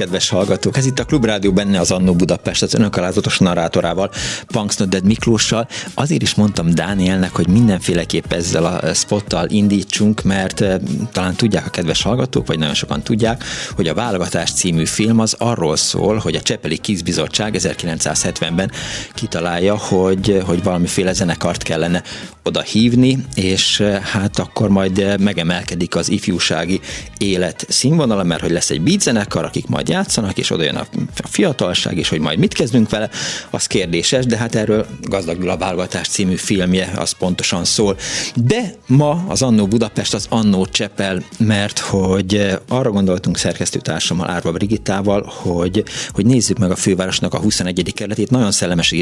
Kedves hallgatók! Ez itt a Klubrádió benne az Annó Budapest, az önök alázatos narrátorával, Punksnodded Miklóssal. Azért is mondtam Dánielnek, hogy mindenféleképp ezzel a spottal indítsunk, mert eh, talán tudják a kedves hallgatók, vagy nagyon sokan tudják, hogy a Válogatás című film az arról szól, hogy a Csepeli Kizbizottság 1970-ben kitalálja, hogy, hogy valamiféle zenekart kellene oda hívni, és eh, hát akkor majd eh, megemelkedik az ifjúsági élet színvonala, mert hogy lesz egy beat zenekar, akik majd játszanak, és oda jön a fiatalság, és hogy majd mit kezdünk vele, az kérdéses, de hát erről Gazdag a című filmje az pontosan szól. De ma az Annó Budapest az Annó Csepel, mert hogy eh, arra gondoltunk szerkesztőtársammal, Árva Brigittával, hogy, hogy nézzük meg a fővárosnak a 21. kerületét. Nagyon szellemes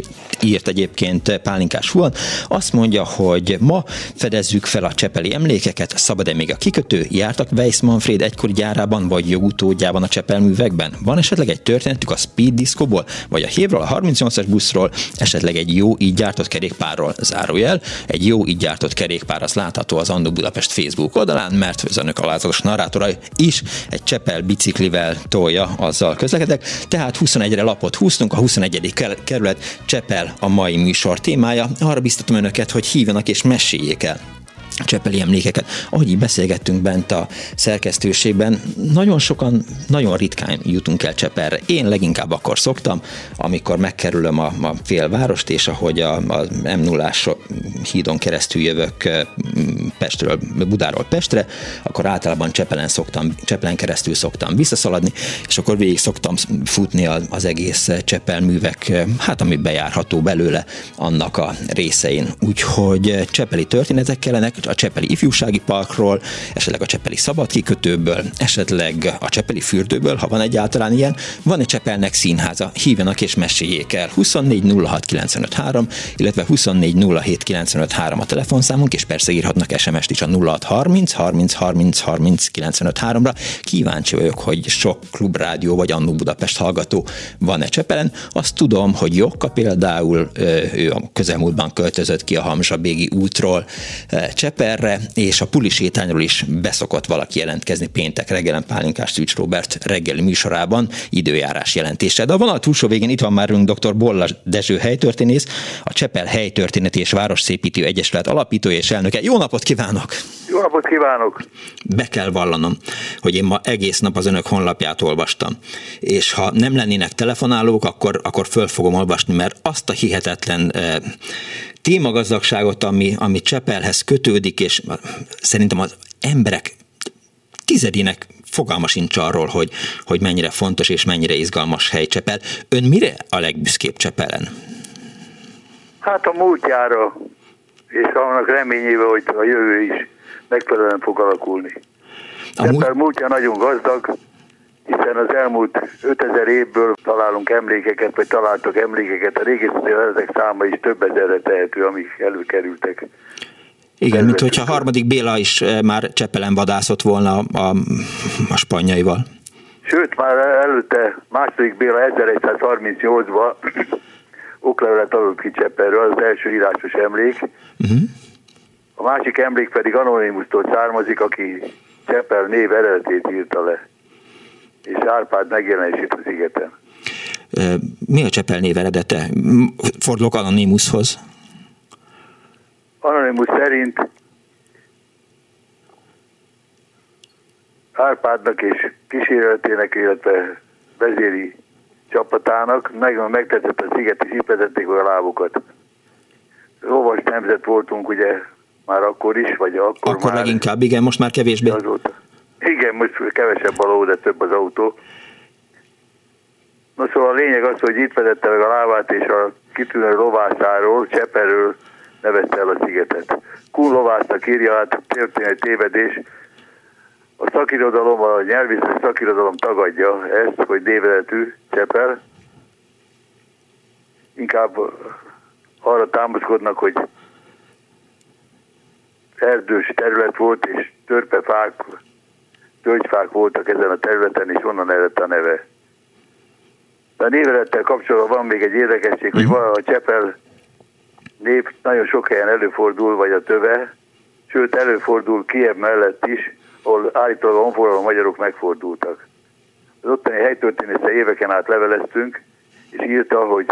írt egyébként Pálinkás Huan. Azt mondja, hogy ma fedezzük fel a csepeli emlékeket, szabad-e még a kikötő? Jártak Weiss Manfred egykori gyárában, vagy jogutódjában a Csepel művekben? Van esetleg egy történetük a Speed Discoból, vagy a Hívról, a 38-as buszról, esetleg egy jó így gyártott kerékpárról? Zárójel, egy jó így gyártott kerékpár az látható az Andó Budapest Facebook oldalán, mert az önök alázatos narrátora is egy Csepel biciklivel tolja, azzal közlekedek. Tehát 21-re lapot húztunk, a 21. kerület Csepel a mai műsor témája. Arra biztatom önöket, hogy hívjanak és meséljék el Csepeli emlékeket. Ahogy így beszélgettünk bent a szerkesztőségben, nagyon sokan, nagyon ritkán jutunk el Csepelre. Én leginkább akkor szoktam, amikor megkerülöm a, a félvárost, és ahogy a, a m 0 hídon keresztül jövök Pestről, Budáról Pestre, akkor általában Csepelen, szoktam, Csepelen keresztül szoktam visszaszaladni, és akkor végig szoktam futni az egész Csepel művek, hát ami bejárható belőle, annak a részein. Úgyhogy Csepeli történetek kellenek, a Csepeli Ifjúsági Parkról, esetleg a Csepeli Szabadkikötőből, esetleg a Csepeli fürdőből, ha van egyáltalán ilyen. Van egy Csepelnek színháza, hívjanak és meséljék el. 24 06 illetve 24 07 a telefonszámunk, és persze írhatnak SMS-t is a 06 30 30 30 30 ra Kíváncsi vagyok, hogy sok klubrádió vagy Annó Budapest hallgató van-e Csepelen. Azt tudom, hogy Jokka például, ő a közelmúltban költözött ki a Hamzsabégi útról Csepel, Cseperre és a Puli sétányról is beszokott valaki jelentkezni péntek reggelen Pálinkás Szűcs Robert reggeli műsorában időjárás jelentése. De a vonal túlsó végén itt van már dr. Bolla Dezső helytörténész, a Csepel Helytörténeti és Városszépítő Egyesület alapítója és elnöke. Jó napot kívánok! Jó napot kívánok! Be kell vallanom, hogy én ma egész nap az önök honlapját olvastam. És ha nem lennének telefonálók, akkor, akkor föl fogom olvasni, mert azt a hihetetlen eh, témagazdagságot, ami, ami Csepelhez kötődik, és szerintem az emberek tizedének fogalma sincs arról, hogy, hogy mennyire fontos és mennyire izgalmas hely Csepel. Ön mire a legbüszkébb Csepelen? Hát a múltjára, és annak reményével, hogy a jövő is megfelelően fog alakulni. A múlt... múltja nagyon gazdag, hiszen az elmúlt 5000 évből találunk emlékeket, vagy találtak emlékeket, a régészeti ezek száma is több ezerre tehető, amik előkerültek. Igen, mint hogyha a harmadik Béla is eh, már Csepelen vadászott volna a, a spanyaival. Sőt, már előtte második Béla 1138-ban oklevelet adott ki Csepelről, az első írásos emlék. Uh-huh. A másik emlék pedig Anonymusztól származik, aki Csepel név eredetét írta le és Árpád megjelenését a szigeten. Mi a Csepel név eredete? Fordulok Anonymushoz. Anonymus szerint Árpádnak és kísérletének, illetve vezéri csapatának meg, megtetett a sziget, és itt a lábukat. Lovas nemzet voltunk ugye már akkor is, vagy akkor, akkor már. leginkább, igen, most már kevésbé. Azóta. Igen, most kevesebb a ló, de több az autó. No szóval a lényeg az, hogy itt vezette meg a lábát, és a kitűnő lovászáról, Cseperről nevezte el a szigetet. Kun lovásznak írja, hát történelmi tévedés. A szakirodalom, a nyelvészet szakirodalom tagadja ezt, hogy néveletű Csepel. Inkább arra támaszkodnak, hogy erdős terület volt, és törpefák, tölgyfák voltak ezen a területen, és onnan eredt a neve. De a névelettel kapcsolatban van még egy érdekesség, hogy van a Csepel nép nagyon sok helyen előfordul, vagy a töve, sőt előfordul Kiev mellett is, ahol állítólag a honfoglaló magyarok megfordultak. Az ottani helytörténésze éveken át leveleztünk, és írta, hogy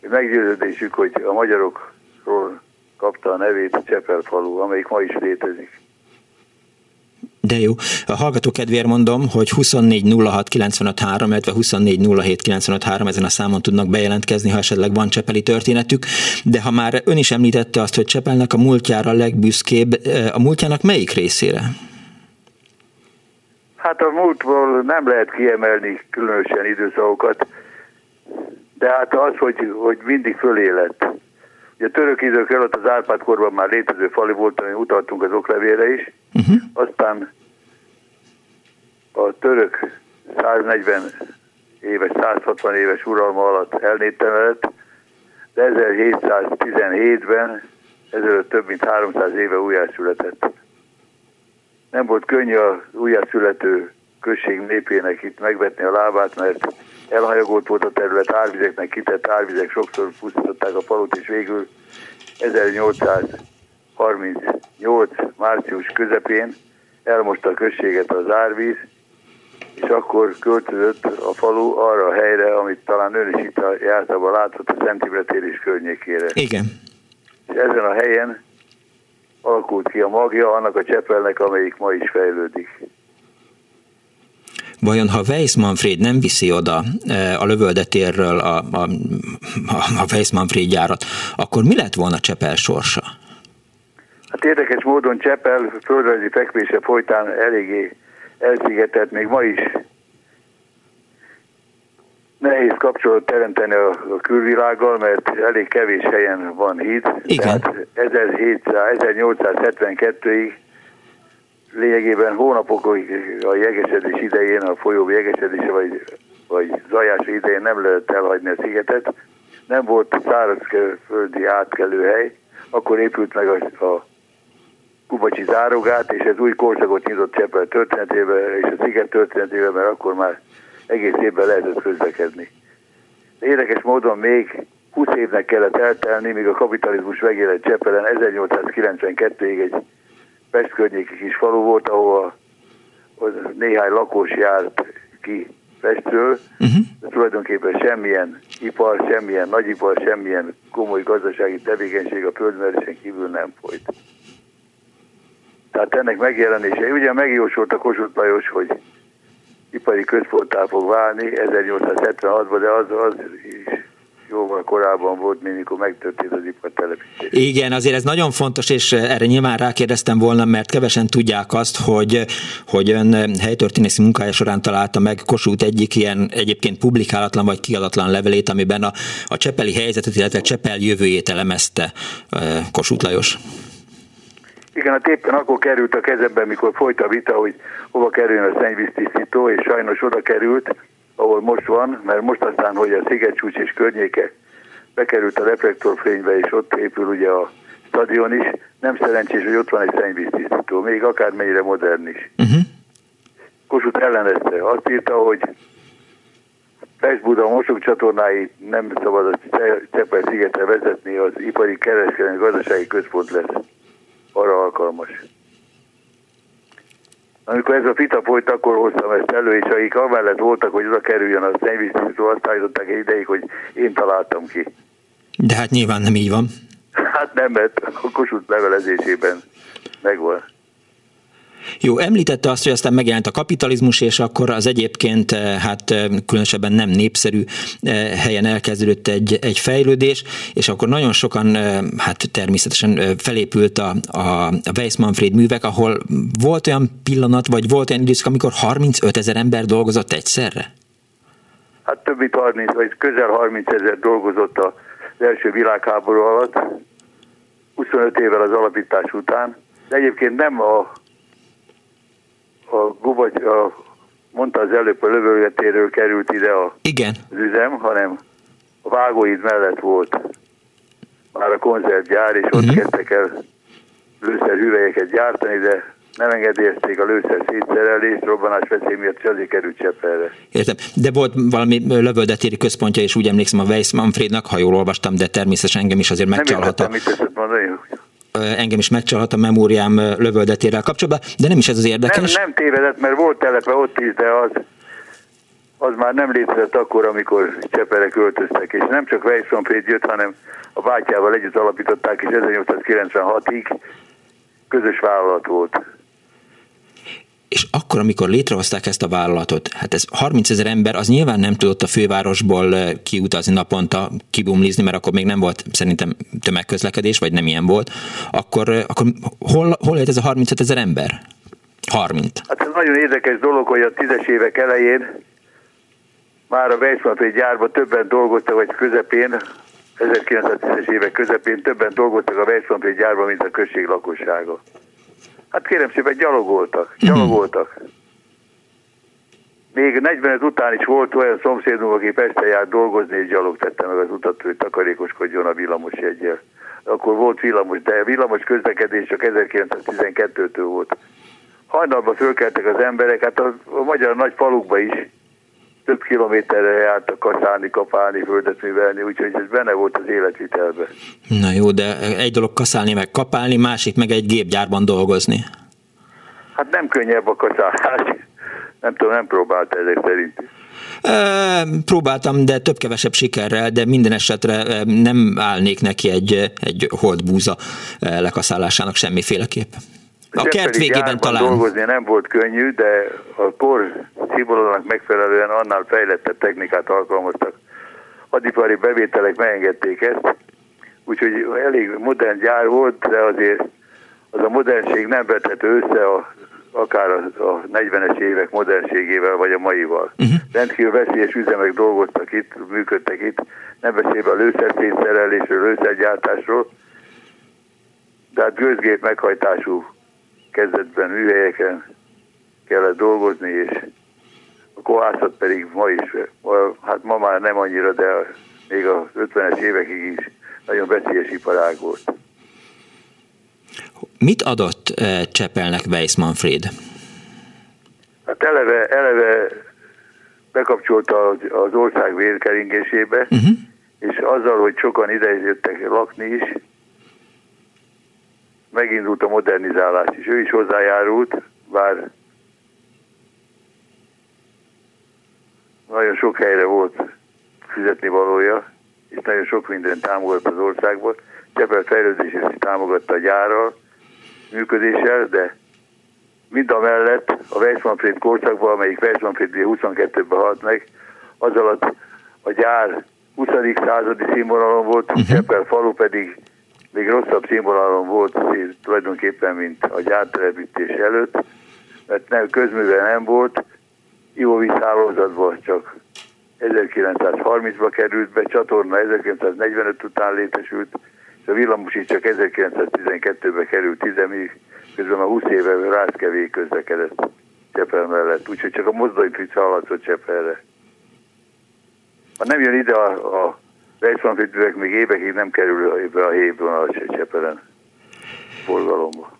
meggyőződésük, hogy a magyarokról kapta a nevét a Csepel falu, amelyik ma is létezik. De jó. A hallgató kedvéért mondom, hogy 2406953, illetve 2407953 ezen a számon tudnak bejelentkezni, ha esetleg van csepeli történetük. De ha már ön is említette azt, hogy Csepelnek a múltjára a legbüszkébb, a múltjának melyik részére? Hát a múltból nem lehet kiemelni különösen időszakokat, de hát az, hogy, hogy mindig fölélett. Ugye a török idők előtt az Árpád korban már létező fali volt, ami utaltunk az oklevére is, uh-huh. aztán a török 140 éves, 160 éves uralma alatt elnéptemelett, de 1717-ben, ezelőtt több mint 300 éve újjászületett. Nem volt könnyű a újjászülető község népének itt megvetni a lábát, mert elhanyagolt volt a terület, árvizeknek kitett árvizek sokszor pusztították a falut, és végül 1838. március közepén elmosta a községet az árvíz, és akkor költözött a falu arra a helyre, amit talán ön is itt jártában látott, a Szent Imre tér környékére. Igen. És ezen a helyen alakult ki a magja annak a csepelnek, amelyik ma is fejlődik. Vajon ha Weiss Manfred nem viszi oda e, a lövöldetérről a, a, a Weiss Manfred gyárat, akkor mi lett volna Csepel sorsa? Hát érdekes módon Csepel földrajzi fekvése folytán eléggé elszigetelt, még ma is nehéz kapcsolat teremteni a, a külvilággal, mert elég kevés helyen van híd. Igen. Tehát 1872-ig lényegében hónapokig a jegesedés idején, a folyó jegesedése vagy, vagy zajás idején nem lehet elhagyni a szigetet. Nem volt szárazföldi átkelőhely, akkor épült meg a, a Kubacsi zárogát, és ez új korszakot nyitott Csepel történetébe, és a sziget történetébe, mert akkor már egész évben lehetett közlekedni. Érdekes módon még 20 évnek kellett eltelni, míg a kapitalizmus megjelent Csepelen 1892-ig egy Pest környéki kis falu volt, ahol néhány lakos járt ki Pestről, uh-huh. de tulajdonképpen semmilyen ipar, semmilyen nagyipar, semmilyen komoly gazdasági tevékenység a földmerésen kívül nem folyt. Tehát ennek megjelenése, ugye megjósolta Kossuth Lajos, hogy ipari központtá fog válni 1876-ban, de az, az is jóval korábban volt, mint mikor megtörtént az ipartelepítés. Igen, azért ez nagyon fontos, és erre nyilván rákérdeztem volna, mert kevesen tudják azt, hogy, hogy ön helytörténészi munkája során találta meg Kossuth egyik ilyen egyébként publikálatlan vagy kiadatlan levelét, amiben a, a Csepeli helyzetet, illetve Csepel jövőjét elemezte Kossuth Lajos. Igen, hát éppen akkor került a kezembe, mikor folyt a vita, hogy hova kerüljön a szennyvíztisztító, és sajnos oda került, ahol most van, mert most aztán, hogy a Szigetcsúcs és környéke bekerült a reflektorfénybe, és ott épül ugye a stadion is, nem szerencsés, hogy ott van egy szennyvíztisztító, még akármennyire modern is. Uh-huh. Kossuth ellenezte. Azt írta, hogy Pest-Buda mosok csatornái nem szabad a Csepel szigetre vezetni, az ipari kereskedelmi gazdasági központ lesz arra alkalmas. Amikor ez a vita folyt, akkor hoztam ezt elő, és akik amellett voltak, hogy oda kerüljön a szennyvíztisztító, azt állították egy ideig, hogy én találtam ki. De hát nyilván nem így van. Hát nem, mert a Kossuth levelezésében megvan. Jó, említette azt, hogy aztán megjelent a kapitalizmus, és akkor az egyébként eh, hát eh, különösebben nem népszerű eh, helyen elkezdődött egy, egy fejlődés, és akkor nagyon sokan hát természetesen felépült a, a, a Weiss Manfred művek, ahol volt olyan pillanat, vagy volt olyan időszak, amikor 35 ezer ember dolgozott egyszerre? Hát több mint 30, vagy közel 30 ezer dolgozott az első világháború alatt, 25 évvel az alapítás után, de egyébként nem a a, gubagy, a mondta az előbb, a lövölgetéről került ide a, Igen. az üzem, hanem a vágóid mellett volt már a konzervgyár, és ott uh-huh. kezdtek el lőszerhüvelyeket gyártani, de nem engedélyezték a lőszer szétszerelést, robbanás veszély miatt, és azért került Csepelre. Értem, de volt valami lövöldetéri központja, és úgy emlékszem a Weiss Manfrednak, ha jól olvastam, de természetesen engem is azért megcsalhatta. Nem értettem, mit mondani. Engem is megcsalhat a memóriám lövöldetérrel kapcsolatban, de nem is ez az érdekes. Nem, nem tévedett, mert volt telepe ott is, de az, az már nem létezett akkor, amikor Csepere költöztek, és nem csak Weiss Manfred jött, hanem a bátyával együtt alapították, és 1896-ig közös vállalat volt és akkor, amikor létrehozták ezt a vállalatot, hát ez 30 ezer ember, az nyilván nem tudott a fővárosból kiutazni naponta, kibumlizni, mert akkor még nem volt szerintem tömegközlekedés, vagy nem ilyen volt, akkor, akkor hol, hol élt ez a 35 ezer ember? 30. Hát ez nagyon érdekes dolog, hogy a tízes évek elején már a Weissmann gyárban többen dolgoztak, vagy közepén, 1910-es évek közepén többen dolgoztak a Weissmann gyárban, mint a község lakossága. Hát kérem szépen, gyalogoltak, mhm. gyalogoltak. Még 45 után is volt olyan szomszédunk, aki Pestre járt dolgozni, és gyalog tette meg az utat, hogy takarékoskodjon a villamos jegyel. Akkor volt villamos, de villamos közlekedés csak 1912-től volt. Hajnalban fölkeltek az emberek, hát a, a magyar nagy falukba is több kilométerre jártak kaszálni, kapálni, földet művelni, úgyhogy ez benne volt az életvitelbe. Na jó, de egy dolog kaszálni meg kapálni, másik meg egy gépgyárban dolgozni. Hát nem könnyebb a kaszálás. Nem tudom, nem próbált ezek szerint. E, próbáltam, de több-kevesebb sikerrel, de minden esetre nem állnék neki egy, egy holdbúza lekaszálásának semmiféleképp. A kert végében talán. dolgozni nem volt könnyű, de a kor színvonalának megfelelően annál fejlettebb technikát alkalmaztak. Hadipari bevételek megengedték ezt, úgyhogy elég modern gyár volt, de azért az a modernség nem vethető össze a, akár a, a 40-es évek modernségével, vagy a maival. Uh-huh. Rendkívül veszélyes üzemek dolgoztak itt, működtek itt, nem beszélve a lőszerszétszerelésről, lőszergyártásról, tehát gőzgép meghajtású kezdetben műhelyeken kellett dolgozni, és a kohászat pedig ma is, hát ma már nem annyira, de még a 50-es évekig is nagyon veszélyes iparág volt. Mit adott eh, Csepelnek Weiss Manfred? Hát eleve, eleve bekapcsolta az ország vérkeringésébe, uh-huh. és azzal, hogy sokan ide jöttek lakni is, megindult a modernizálás is. Ő is hozzájárult, bár nagyon sok helyre volt fizetni valója, és nagyon sok minden támogatott az országból. Csepel fejlődését is támogatta a gyárral, működéssel, de mind a mellett a Weissmanfried korszakban, amelyik Weissmanfried 22-ben halt meg, az alatt a gyár 20. századi színvonalon volt, uh-huh. Csepel falu pedig még rosszabb színvonalon volt tulajdonképpen, mint a gyártelepítés előtt, mert nem, közművel nem volt, ivóvíz hálózatban csak 1930-ba került be, csatorna 1945 után létesült, és a villamos is csak 1912-ben került üzemig, közben a 20 éve rászkevé közlekedett Csepel mellett, úgyhogy csak a mozdonyfic hallatszott Csepelre. Ha nem jön ide a, a Rejtszonfűtőek még évekig nem kerül ebbe a hévvonalas Csepelen forgalomba.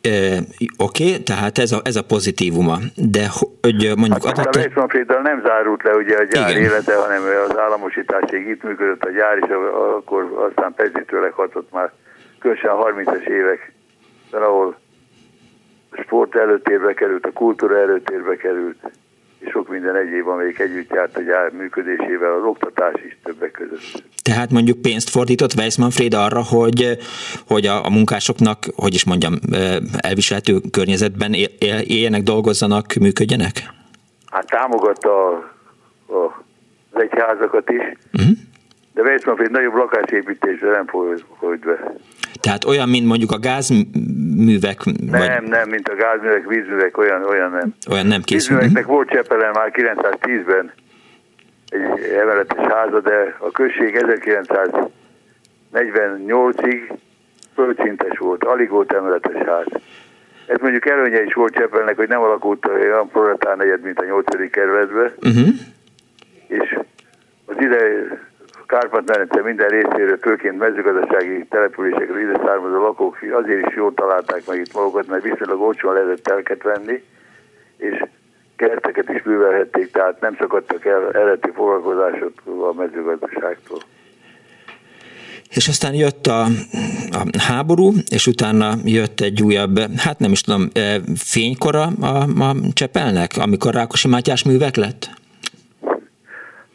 E, Oké, okay, tehát ez a, ez a pozitívuma, de hogy mondjuk... Hát adott... A Weissmanfrieddel nem zárult le ugye a gyár Igen. élete, hanem az államosításig itt működött a gyár, és akkor aztán pezítőleg hatott már különösen a 30-es évek, ahol a sport előtérbe került, a kultúra előtérbe került, sok minden egyéb, amelyik együtt járt a gyár működésével, az oktatás is többek között. Tehát mondjuk pénzt fordított Weiss Manfred arra, hogy, hogy a, a munkásoknak, hogy is mondjam, elviselhető környezetben éljenek, dolgozzanak, működjenek? Hát támogatta a, a, az egyházakat is, uh-huh. de Weiss Manfred nagyobb lakásépítésre nem folyt be. Tehát olyan, mint mondjuk a gázművek? Nem, vagy... nem, mint a gázművek, vízművek, olyan, olyan nem. Olyan nem készül. Vízműveknek volt Csepelen már 910-ben egy emeletes háza, de a község 1948-ig földszintes volt, alig volt emeletes ház. Ez mondjuk előnye is volt Csepelnek, hogy nem alakult olyan proletár negyed, mint a 8. kerületben. Uh-huh. És az ide Kárpát-medence minden részéről, főként mezőgazdasági településekről ide származó lakók azért is jól találták meg itt magukat, mert viszonylag olcsóan lehetett telket venni, és kerteket is művelhették, tehát nem szakadtak el eredeti foglalkozások a mezőgazdaságtól. És aztán jött a, a háború, és utána jött egy újabb, hát nem is tudom, e, fénykora a, a Csepelnek, amikor Rákosi Mátyás művek lett?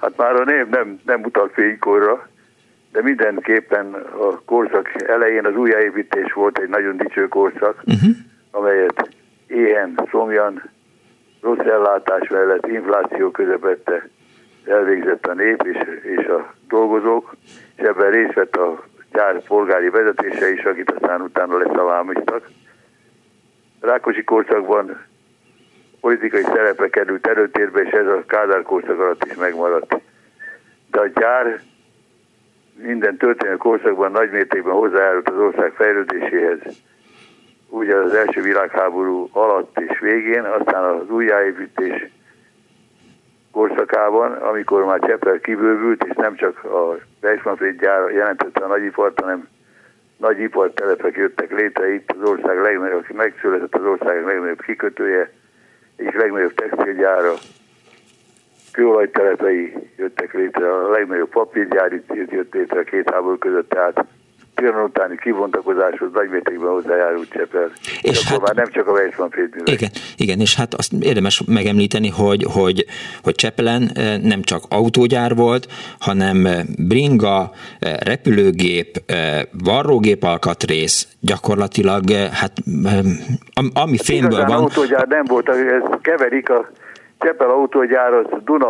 Hát már a név nem, nem utal fénykorra, de mindenképpen a korszak elején az újjáépítés volt egy nagyon dicső korszak, uh-huh. amelyet éhen, szomjan, rossz ellátás mellett, infláció közepette elvégzett a nép és, és a dolgozók, és ebben részt vett a gyár polgári vezetése is, akit aztán utána leszavámiztak. Rákosi korszakban politikai szerepe került előtérbe, és ez a Kádár korszak alatt is megmaradt. De a gyár minden történelmi korszakban nagymértékben hozzájárult az ország fejlődéséhez. Ugye az első világháború alatt és végén, aztán az újjáépítés korszakában, amikor már Csepel kibővült, és nem csak a Weissmanfried gyár jelentette a nagyipart, hanem nagy ipartelepek jöttek létre itt az ország legnagyobb, megszületett az ország legnagyobb kikötője, és legnagyobb textilgyára, kőolajtelepei jöttek létre, a legnagyobb papírgyár itt jött létre a két háború között, tehát Trianon utáni kivontakozáshoz nagymértékben hozzájárult Csepel. És, és hát, már nem csak a Weissmann Igen, igen, és hát azt érdemes megemlíteni, hogy, hogy, hogy Csepelen eh, nem csak autógyár volt, hanem eh, bringa, eh, repülőgép, varrógép alkatrész, gyakorlatilag, hát ami fényből Igazán van... autógyár nem volt, ez keverik a Csepel autógyár, az Duna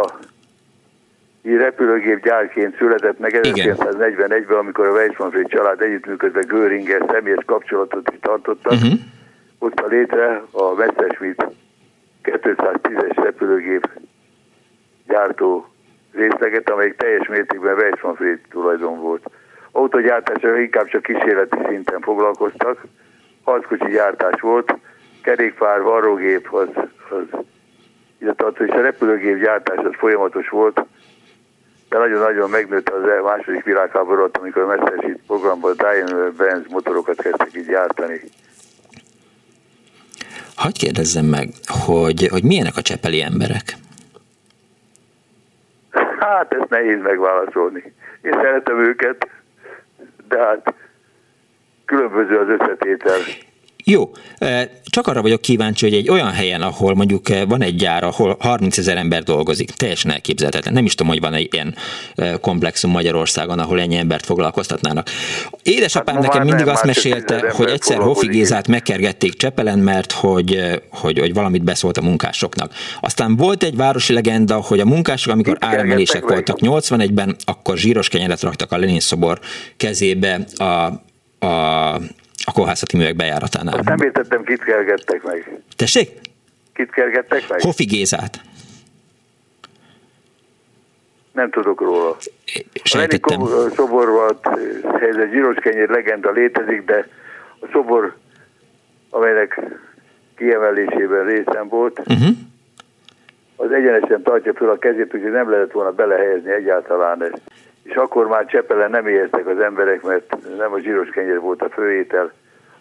repülőgép gyárként született meg 1941-ben, amikor a Weissmann család együttműködve Göringer személyes kapcsolatot is tartottak. Uh-huh. Hozta létre a Messerschmitt 210-es repülőgép gyártó részleget, amelyik teljes mértékben Weissmann tulajdon volt. Autogyártásra inkább csak kísérleti szinten foglalkoztak, harckocsi gyártás volt, kerékpár, varrógép az, az illetve és a repülőgép gyártás az folyamatos volt, de nagyon-nagyon megnőtt az e- második világháború amikor a Messerschmitt programban Daimler Benz motorokat kezdtek így gyártani. Hagy kérdezzem meg, hogy, hogy milyenek a csepeli emberek? Hát ezt nehéz megválaszolni. Én szeretem őket, de hát különböző az összetétel. Jó, csak arra vagyok kíváncsi, hogy egy olyan helyen, ahol mondjuk van egy gyár, ahol 30 ezer ember dolgozik, teljesen elképzelhetetlen. Nem is tudom, hogy van egy ilyen komplexum Magyarországon, ahol ennyi embert foglalkoztatnának. Édesapám hát nekem mindig azt mesélte, hogy egyszer Hofi Gézát megkergették Csepelen, mert hogy, hogy, hogy valamit beszólt a munkásoknak. Aztán volt egy városi legenda, hogy a munkások, amikor áremelések voltak 81-ben, akkor zsíros kenyeret raktak a Lenin szobor kezébe a, a a kohászati művek bejáratánál. Azt nem értettem, kit kergettek meg. Tessék? Kit kergettek meg? Hofi Gézát. Nem tudok róla. Sejtettem. A szobor volt, ez egy zsíros kenyér legenda létezik, de a szobor, amelynek kiemelésében részem volt, uh-huh. az egyenesen tartja fel a kezét, úgyhogy nem lehetett volna belehelyezni egyáltalán ezt és akkor már Csepelen nem éheztek az emberek, mert nem a zsíros kenyér volt a főétel.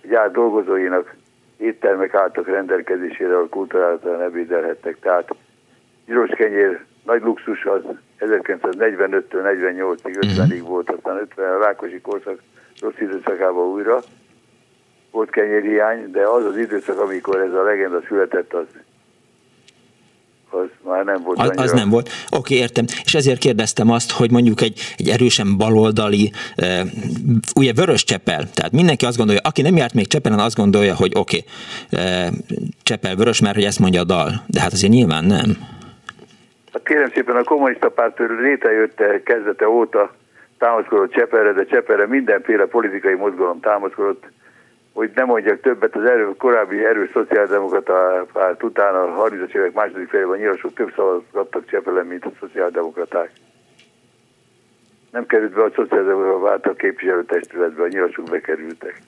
A gyár dolgozóinak éttermek álltak rendelkezésére, ahol kulturáltan ebédelhettek. Tehát zsíros kenyér nagy luxus az 1945-től 48-ig, 50-ig volt, aztán 50 a Rákosi korszak rossz időszakában újra volt kenyérhiány, de az az időszak, amikor ez a legenda született, az az már nem volt. Az, az nem volt. Oké, okay, értem. És ezért kérdeztem azt, hogy mondjuk egy, egy erősen baloldali, e, ugye vörös Csepel, tehát mindenki azt gondolja, aki nem járt még Csepelen, azt gondolja, hogy oké, okay, e, Csepel vörös, mert hogy ezt mondja a dal, de hát azért nyilván nem. Hát kérem szépen, a kommunista párt létrejött kezdete óta támaszkodott Csepelre, de Csepelre mindenféle politikai mozgalom támaszkodott, hogy nem mondjak többet, az erő, korábbi erős szociáldemokrata párt után a 30-as évek második félében nyilván több szavazgattak Csepelen, mint a szociáldemokraták. Nem került be a szociáldemokrata párt a képviselőtestületbe, a nyilasok bekerültek.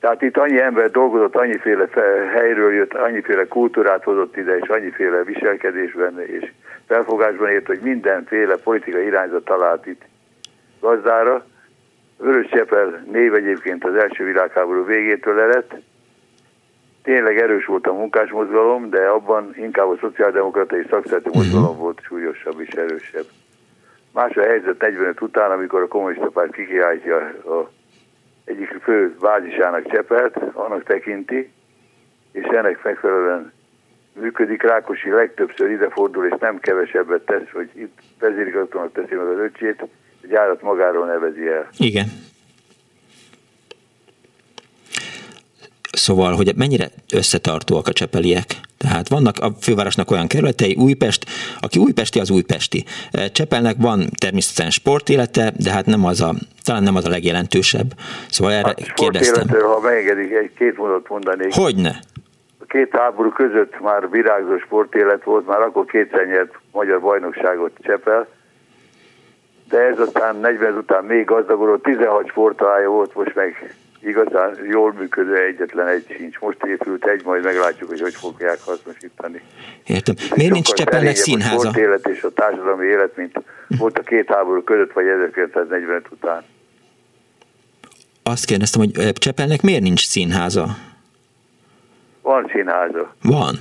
Tehát itt annyi ember dolgozott, annyiféle helyről jött, annyiféle kultúrát hozott ide, és annyiféle viselkedésben és felfogásban ért, hogy mindenféle politikai irányzat talált itt gazdára. Vörös Csepel név egyébként az első világháború végétől eredt. Tényleg erős volt a munkásmozgalom, de abban inkább a szociáldemokrata és szakszereti mhm. mozgalom volt súlyosabb és erősebb. Más a helyzet 45 után, amikor a kommunista párt kikiáltja a egyik fő bázisának Csepelt, annak tekinti, és ennek megfelelően működik. Rákosi legtöbbször idefordul, és nem kevesebbet tesz, hogy itt vezérigazgatónak teszi meg az öcsét, gyárat magáról nevezi el. Igen. Szóval, hogy mennyire összetartóak a csepeliek? Tehát vannak a fővárosnak olyan kerületei, Újpest, aki újpesti, az újpesti. Csepelnek van természetesen sportélete, de hát nem az a, talán nem az a legjelentősebb. Szóval erre hát, kérdeztem. ha megengedik, egy-két mondat mondanék. Hogyne? A két háború között már virágzó sportélet volt, már akkor kétszer nyert magyar bajnokságot Csepel, de ez aztán 40 után még gazdagodott, 16 sportalálja volt, most meg igazán jól működő egyetlen egy sincs. Most épült egy, majd meglátjuk, hogy hogy fogják hasznosítani. Értem. Miért nincs Csepelnek színháza? A élet és a társadalmi élet, mint volt a két háború között, vagy 1945 után. Azt kérdeztem, hogy Csepelnek miért nincs színháza? Van színháza. Van.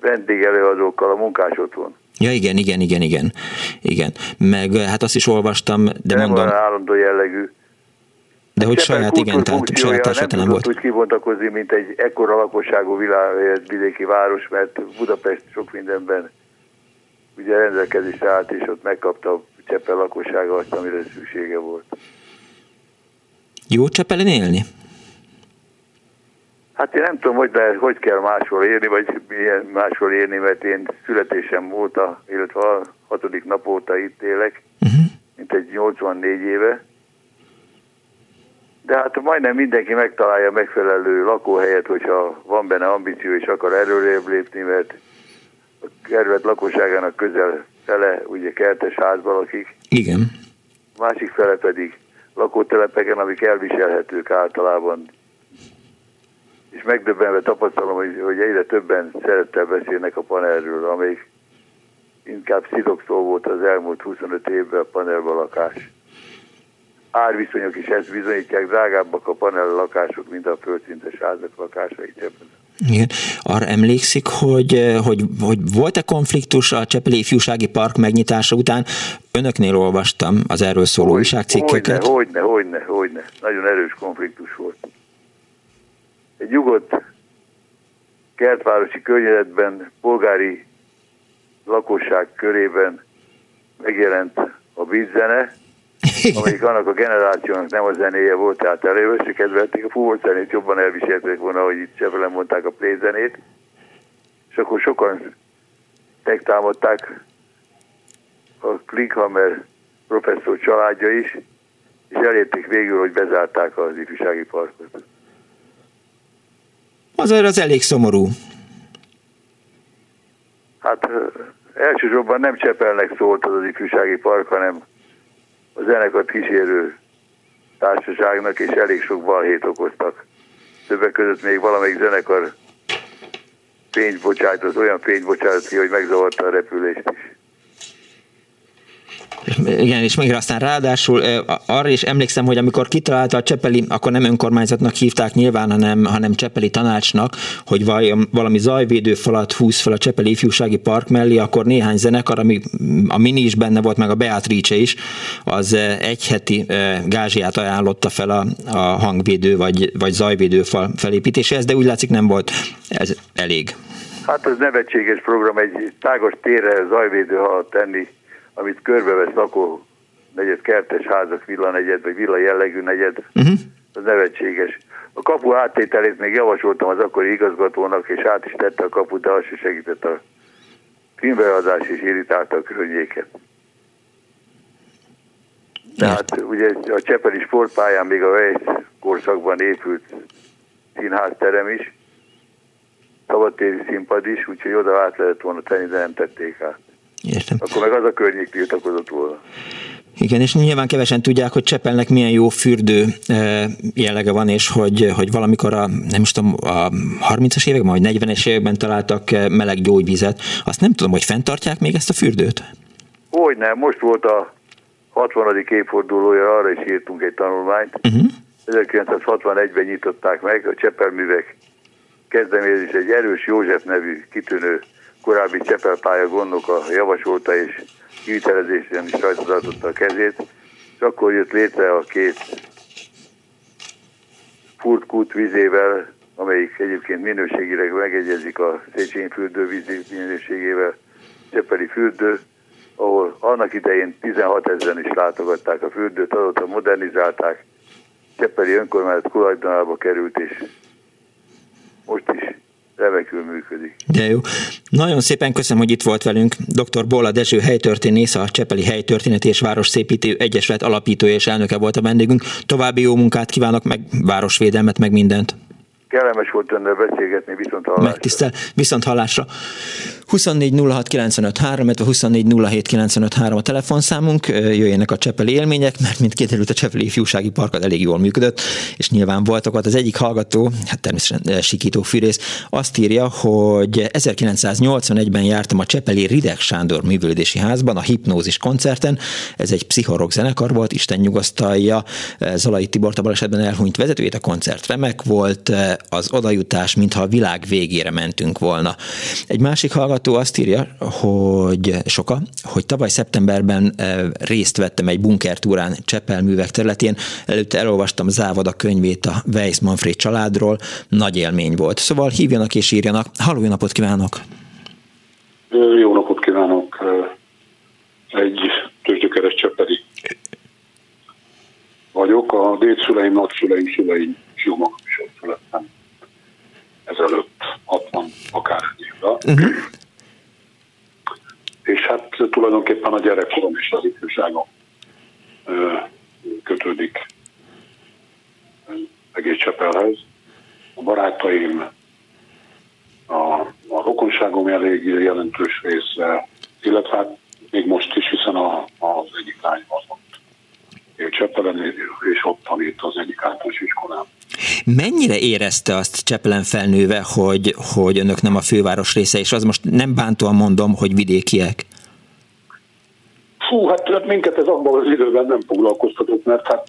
Vendégelőadókkal a munkás otthon. Ja, igen, igen, igen, igen. Igen. Meg hát azt is olvastam, de, de nem mondom... Nem állandó jellegű. De hogy saját, igen, tehát saját esete nem volt. úgy kibontakozni, mint egy ekkora lakosságú vidéki város, mert Budapest sok mindenben ugye rendelkezésre állt, és ott megkapta a Csepel lakossága azt, amire szüksége volt. Jó Csepelen élni? Hát én nem tudom, hogy, de hogy kell máshol élni, vagy milyen máshol élni, mert én születésem óta, illetve a hatodik nap óta itt élek, uh-huh. mint egy 84 éve de hát majdnem mindenki megtalálja megfelelő lakóhelyet, hogyha van benne ambíció és akar előrébb lépni, mert a kerület lakosságának közel fele ugye kertes házban lakik. Igen. Másik fele pedig lakótelepeken, amik elviselhetők általában. És megdöbbenve tapasztalom, hogy, hogy egyre többen szerettel beszélnek a panelről, amelyik inkább szidokszó volt az elmúlt 25 évben a panelba lakás árviszonyok is ezt bizonyítják, drágábbak a panel lakások, mint a földszintes házak lakásai Csepelen. Igen. Arra emlékszik, hogy, eh, hogy, hogy volt-e konfliktus a Csepeli Ifjúsági Park megnyitása után? Önöknél olvastam az erről szóló hogy, újságcikkeket. Hogyne, hogyne, hogyne, hogyne. Nagyon erős konfliktus volt. Egy nyugodt kertvárosi környezetben, polgári lakosság körében megjelent a vízzene, amelyik annak a generációnak nem a zenéje volt, tehát előveszi kedvelték, a fúvó zenét jobban elviselték volna, hogy itt Csepelen mondták a plézenét, és akkor sokan megtámadták a Klinkhammer professzor családja is, és elérték végül, hogy bezárták az ifjúsági parkot. Azért az elég szomorú. Hát elsősorban nem Csepelnek szólt az az ifjúsági park, hanem a zenekart kísérő társaságnak, és elég sok balhét okoztak. Többek között még valamelyik zenekar bocsájtott, olyan bocsájtott ki, hogy megzavarta a repülést is. Igen, és még aztán ráadásul arra is emlékszem, hogy amikor kitalálta a Csepeli, akkor nem önkormányzatnak hívták nyilván, hanem, hanem Csepeli tanácsnak, hogy valami zajvédő falat húz fel a Csepeli ifjúsági park mellé, akkor néhány zenekar, ami a Mini is benne volt, meg a Beatrice is, az egy heti gázsiát ajánlotta fel a, a hangvédő vagy, vagy zajvédő fal felépítéséhez, de úgy látszik nem volt ez elég. Hát ez nevetséges program, egy tágos térre zajvédő tenni amit körbevesz lakó negyed, kertes házak, villa negyed, vagy villa jellegű negyed, uh-huh. az nevetséges. A kapu áttételét még javasoltam az akkori igazgatónak, és át is tette a kaput, de az is segített a filmbeadás, és irritálta a környéket. Tehát ugye a Csepeli sportpályán még a Weiss korszakban épült színházterem is, szabadtéri színpad is, úgyhogy oda át lehet volna tenni, de nem tették át. Értem. Akkor meg az a környék tiltakozott volna. Igen, és nyilván kevesen tudják, hogy Csepelnek milyen jó fürdő jellege van, és hogy, hogy valamikor a, nem is tudom, a 30-as években, vagy 40-es években találtak meleg gyógyvizet. Azt nem tudom, hogy fenntartják még ezt a fürdőt? Hogy nem, most volt a 60. évfordulója, arra is írtunk egy tanulmányt. Uh-huh. 1961-ben nyitották meg, a Csepelművek kezdeményezés egy erős József nevű kitűnő korábbi Csepelpálya gondnoka javasolta és kivitelezésen is rajta a kezét, és akkor jött létre a két furtkút vizével, amelyik egyébként minőségileg megegyezik a Széchenyi fürdő minőségével, Csepeli fürdő, ahol annak idején 16 ezeren is látogatták a fürdőt, azóta modernizálták, Csepeli önkormányzat tulajdonába került, és most is remekül működik. De jó. Nagyon szépen köszönöm, hogy itt volt velünk. Dr. Bola Dezső helytörténész, a Csepeli Helytörténeti és Városszépítő Egyesület alapítója és elnöke volt a vendégünk. További jó munkát kívánok, meg városvédelmet, meg mindent. Kellemes volt önnel beszélgetni, viszont hallásra. Megtisztel, viszont hallásra. 24 06 95 3, 24 07 95 3 a telefonszámunk, jöjjenek a Csepeli élmények, mert mint kiderült a Csepeli ifjúsági park elég jól működött, és nyilván voltak ott az egyik hallgató, hát természetesen Sikító Fűrész, azt írja, hogy 1981-ben jártam a Csepeli Rideg Sándor művődési házban, a Hipnózis koncerten, ez egy pszichorok zenekar volt, Isten nyugasztalja, Zalai Tibor a balesetben elhunyt vezetőjét, a koncert remek volt, az odajutás, mintha a világ végére mentünk volna. Egy másik hallgató azt írja, hogy soka, hogy tavaly szeptemberben eh, részt vettem egy bunkertúrán Csepel művek területén, előtte elolvastam Závada könyvét a Weiss Manfred családról, nagy élmény volt. Szóval hívjanak és írjanak. Halló, jó napot kívánok! Jó napot kívánok! Egy tőzsgyökeres csepeli vagyok. A dédszüleim, nagyszüleim, szüleim is ott születtem ezelőtt 60 akár évvel. Uh-huh. És hát tulajdonképpen a gyerekkorom és az ifjúságom kötődik egész Csepelhez. A barátaim, a, a rokonságom elég jelentős része, illetve hát még most is, hiszen a, az egyik lány az ott Csepelen, és ott tanít az egyik általános iskolán. Mennyire érezte azt Csepelen felnőve, hogy, hogy önök nem a főváros része, és az most nem bántóan mondom, hogy vidékiek? Fú, hát, hát minket ez abban az időben nem foglalkoztatott, mert hát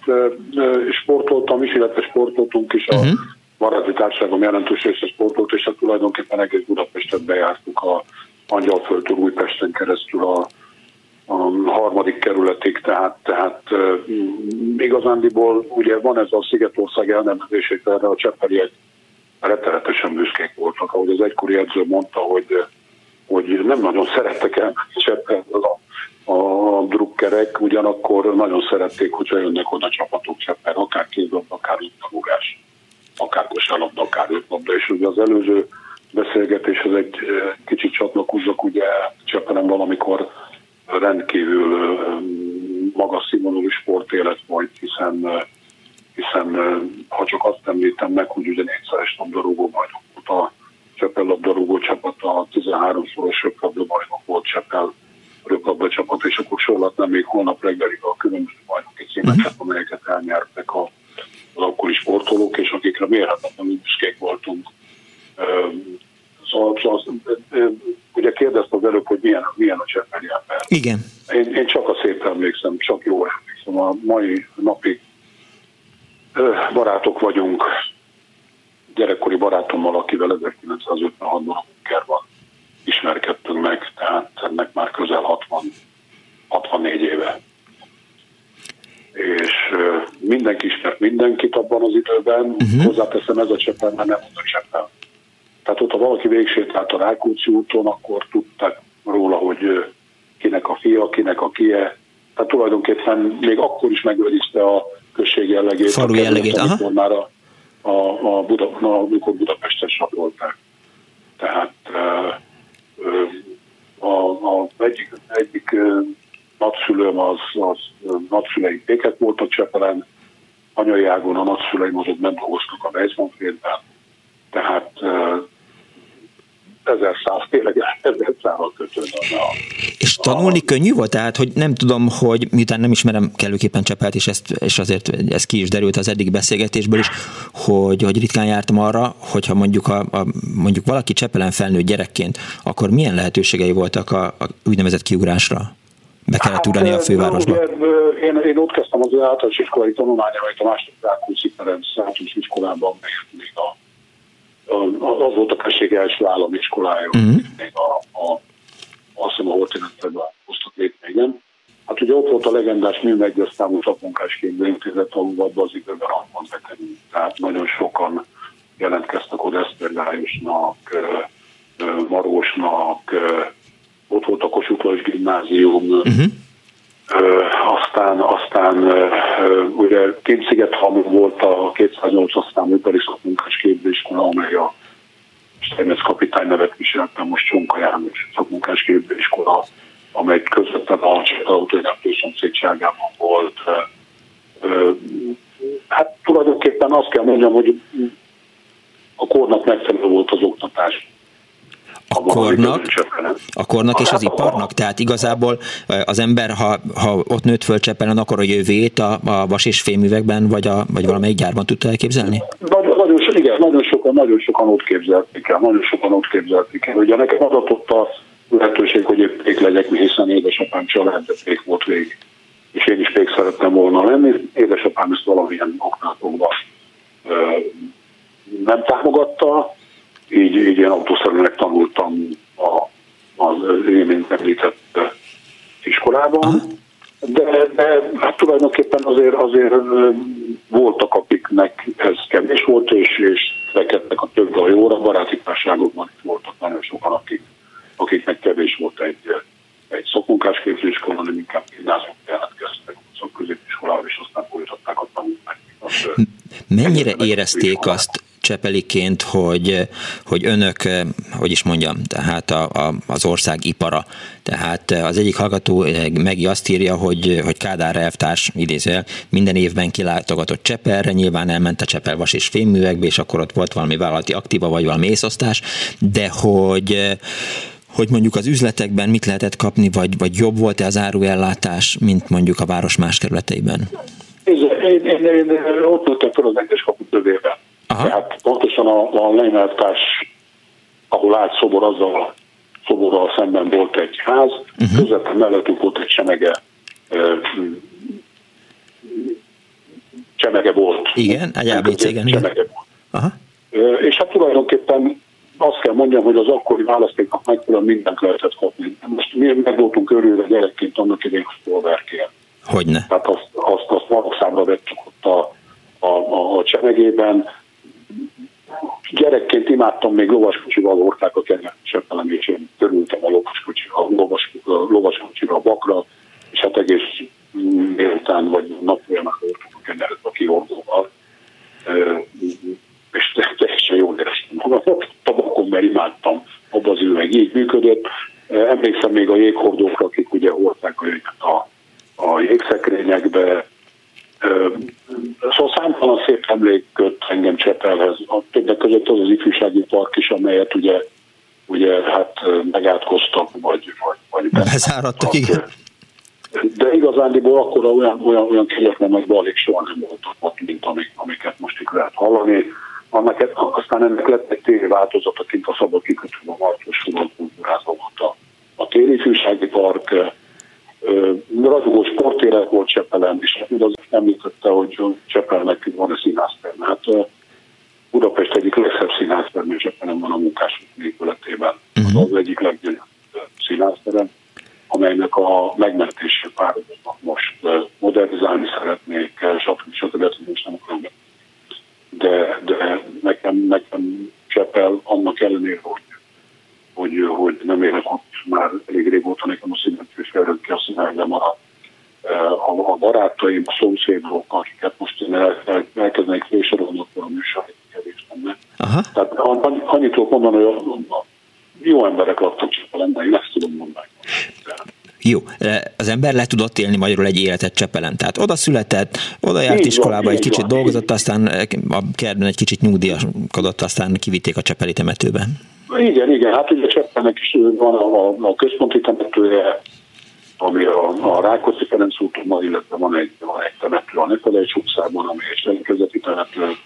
sportoltam is, illetve sportoltunk is, a uh-huh. baráti társaságom jelentős része sportolt, és hát tulajdonképpen egész Budapestet bejártuk a Angyalföldtől Újpesten keresztül a a harmadik kerületig, tehát, tehát igazándiból ugye van ez a Szigetország elnevezését, erre a cseppeliek rettenetesen büszkék voltak, ahogy az egykori edző mondta, hogy, hogy nem nagyon szerettek el Cseppel a, a drukkerek, ugyanakkor nagyon szerették, hogyha jönnek oda csapatok Cseppel, akár kézlabda, akár labdarúgás, akár kosárlabda, akár ötlabda, és ugye az előző beszélgetéshez egy kicsit csatlakozzak, ugye Cseppelen valamikor rendkívül magas színvonalú sportélet volt, hiszen, hiszen ha csak azt említem meg, hogy ugye négyszeres labdarúgó bajnok volt a Csepel labdarúgó csapat, a 13-szoros röplabda bajnok volt Csepel röplabda csapat, és akkor sorolhatnám még holnap reggelig a különböző bajnoki címeket, uh-huh. amelyeket elnyertek a, az akkori sportolók, és akikre mérhetetlenül büszkék voltunk. Szóval, szóval ugye kérdezte az előbb, hogy milyen, milyen a cseppeli ember. Igen. Én, én csak a szép emlékszem, csak jó emlékszem. A mai napig barátok vagyunk, gyerekkori barátommal, akivel 1956-ban a bunkerban ismerkedtünk meg, tehát ennek már közel 60, 64 éve. És mindenki ismert mindenkit abban az időben, uh-huh. hozzáteszem ez a cseppel, mert nem az a cseppel tehát ott, ha valaki végsétált a Rákóczi úton, akkor tudták róla, hogy kinek a fia, kinek a kie. Tehát tulajdonképpen még akkor is megőrizte a község jellegét. Falu jellegét, aha. Amikor már a, a, a, Buda, a amikor Budapestet satolták. Tehát a, a, egyik, egyik nagyszülőm az, az nagyszüleim péket voltak Csepelen, anyai ágon a nagyszüleim azok nem dolgoztak a Weissmanfélben, tehát ezer száz, tényleg ezer százal kötődne. És tanulni könnyű volt? Tehát, hogy nem tudom, hogy miután nem ismerem kellőképpen Csepelt, és, ezt, és azért ez ki is derült az eddig beszélgetésből is, hogy, hogy ritkán jártam arra, hogyha mondjuk, a, a, mondjuk valaki Csepelen felnőtt gyerekként, akkor milyen lehetőségei voltak a, a úgynevezett kiugrásra? Be kellett hát, ugrani a fővárosba? Ugye, én, én ott kezdtem az általános iskolai tanulmányait a második Rákóczi Ferenc általános iskolában, még a az volt a község első állami iskolája, uh-huh. még a, a, azt hiszem a Hortinetben hoztak létre, igen. Hát ugye ott volt a legendás műmegyes számú szakmunkásként intézet, ahol abban az időben abban bekerült. Tehát nagyon sokan jelentkeztek oda Esztergályosnak, Marósnak, ott volt a Kossuth gimnázium, uh-huh aztán, aztán ugye Kétszigethamon volt a 208 számú ipari szakmunkás képzőiskola, amely a Steinmetz kapitány nevet viselte, most Csonka János szakmunkás képzőiskola, amely közvetlen a autógyártó szomszédságában volt. Hát tulajdonképpen azt kell mondjam, hogy a kornak megfelelő volt az oktatás a kornak, a kornak és az iparnak? Tehát igazából az ember, ha, ha ott nőtt föl Csepelen, akkor a jövőjét a, a vas és fémüvegben, vagy, a, vagy valamelyik gyárban tudta elképzelni? Nagyon, nagyon, igen, nagyon sokan, nagyon sokan ott képzelték el, nagyon sokan ott képzelték el. Ugye nekem adatott a lehetőség, hogy épp pék legyek, hiszen édesapám család, de pék volt végig. És én is pék szerettem volna lenni. Édesapám ezt valamilyen oknál nem támogatta, így, így én autószerűnek tanultam a, az imént említett iskolában. De, de hát tulajdonképpen azért, azért voltak, akiknek ez kevés volt, és, és lekedtek a több a jóra, baráti társágokban is voltak nagyon sokan, akik, akiknek kevés volt egy, egy szakmunkás képzőiskola, hanem inkább gimnázium jelentkeztek szakközépiskolával, és aztán folytatták a tanulmányt. Mennyire érezték azt Csepeliként, hogy, hogy önök, hogy is mondjam, tehát a, a, az ország ipara. Tehát az egyik hallgató eh, Megi azt írja, hogy, hogy Kádár elvtárs idézőjel minden évben kilátogatott Csepelre, nyilván elment a Csepel vas és fémművekbe, és akkor ott volt valami vállalati aktíva, vagy valami észosztás, de hogy hogy mondjuk az üzletekben mit lehetett kapni, vagy, vagy jobb volt-e az áruellátás, mint mondjuk a város más kerületeiben? Én, én, én, én ott az egyes kaputövében. Aha. Tehát pontosan a, a lenyelvtárs, ahol állt szobor, azzal a szoborral szemben volt egy ház, uh-huh. közvetlen mellettünk volt egy semege, csemege volt. Igen, egy ABC, igen. Volt. Aha. És hát tulajdonképpen azt kell mondjam, hogy az akkori választéknak megfelelően mindent lehetett kapni. Most mi meg voltunk örülve gyerekként annak idején polgárként. Hogyne. Tehát azt, azt, azt valószámra vettük ott a, a, a, a csemegében, Gyerekként imádtam még lovaskocsival hordták a kenyercsepelem, és én törültem a lovaskocsival, lovas, a bakra, és hát egész délután vagy nap folyamán hordtuk a kenyeret a kihordóval. És teljesen jól éreztem magam. Tabakon, mert imádtam, abban az üveg így működött. Emlékszem még a jéghordókra, akik ugye hordták a, a, a jégszekrényekbe, Szóval számtalan szép emlék köt engem Csepelhez. A többek között az az ifjúsági park is, amelyet ugye, ugye hát megátkoztak, vagy, vagy, vagy bezárattak, igen. De igazándiból akkor olyan, olyan, olyan kegyetlen nagy balik soha nem voltak ott, mint amik, amiket most itt lehet hallani. Annak, aztán ennek lett egy téli változata kint a szabad kikötőben, a Martos Kultúrázó volt a, a téli fűsági park, ragyogó sportélet volt Csepelen, és az említette, hogy Csepelnek van a színházterme. Hát Budapest egyik legszebb színházterme, Csepelen van a munkás épületében. Uh-huh. Az egyik leggyönyörűbb színházterem, amelynek a megmentését párhuzamban most modernizálni szeretnék, stb. stb. most nem akarom de, de nekem, nekem Csepel annak ellenére, hogy, hogy, hogy nem élek ott már elég régóta nekem a színetős ki a színekben maradt a, a barátaim, a szomszédok, akiket most én el, el, elkezdenék fősorolni, akkor a műsor kevés lenne. Aha. Tehát annyit tudok mondani, hogy a, jó emberek laktak Csepelen, én ezt tudom mondani. Jó, az ember le tudott élni magyarul egy életet Csepelen. Tehát oda született, oda járt így iskolába, van, egy kicsit van, dolgozott, aztán a kertben egy kicsit nyugdíjaskodott, aztán kivitték a Csepeli temetőben. Igen, igen, hát ugye Cseppennek is van a, a, a központi temetője, ami a, a Rákóczi Ferenc úton illetve van egy, van egy temető a Nefelejts utcában, ami egy szerkezeti temető,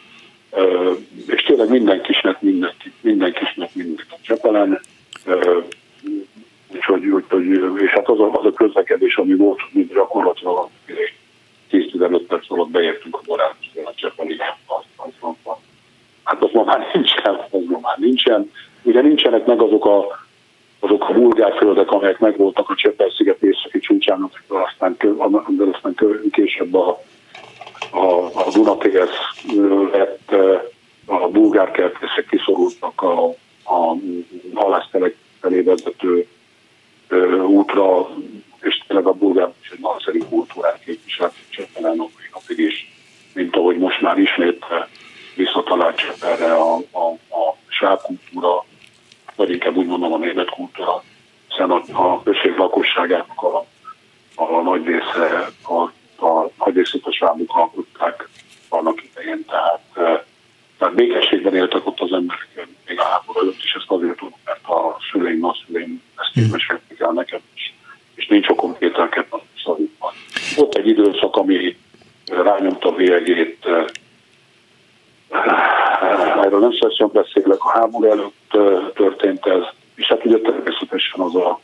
és tényleg mindenkisnek mindenki, mindenkisnek mindenki a Csepelen, és, hogy, hogy, hogy, és hát az a, az a közlekedés, ami volt, mint gyakorlatilag 10-15 perc alatt beértünk a Borátusból a Csepelig, hát az ma már nincsen, az ma már nincsen. Ugye nincsenek meg azok a azok a bulgár földek, amelyek megvoltak a Csepel-sziget északi csúcsának, aztán, de aztán később a, a, a Dunatéhez lett a bulgár kertészek kiszorultak a, a halásztelek felé vezető útra, és tényleg a bulgár is egy nagyszerű kultúrát képviselt Csepelen napig is, mint ahogy most már ismét visszatalált Csepelre a, a, a sávkultúra, vagy inkább úgy mondom a német kultúra, hiszen a, a község lakosságának a, a nagy része, a, a nagy részét a sávuk alkották annak idején, tehát, tehát békességben éltek ott az emberek még a háború előtt, és ezt azért tudom, mert a szüleim, nagyszüleim ezt így mesélték el nekem, és, és nincs okom kételkedni a szavukban. Volt egy időszak, ami rányomta a bélyegét erről nem szeszem beszélek, a háború előtt történt ez, és hát ugye természetesen az a,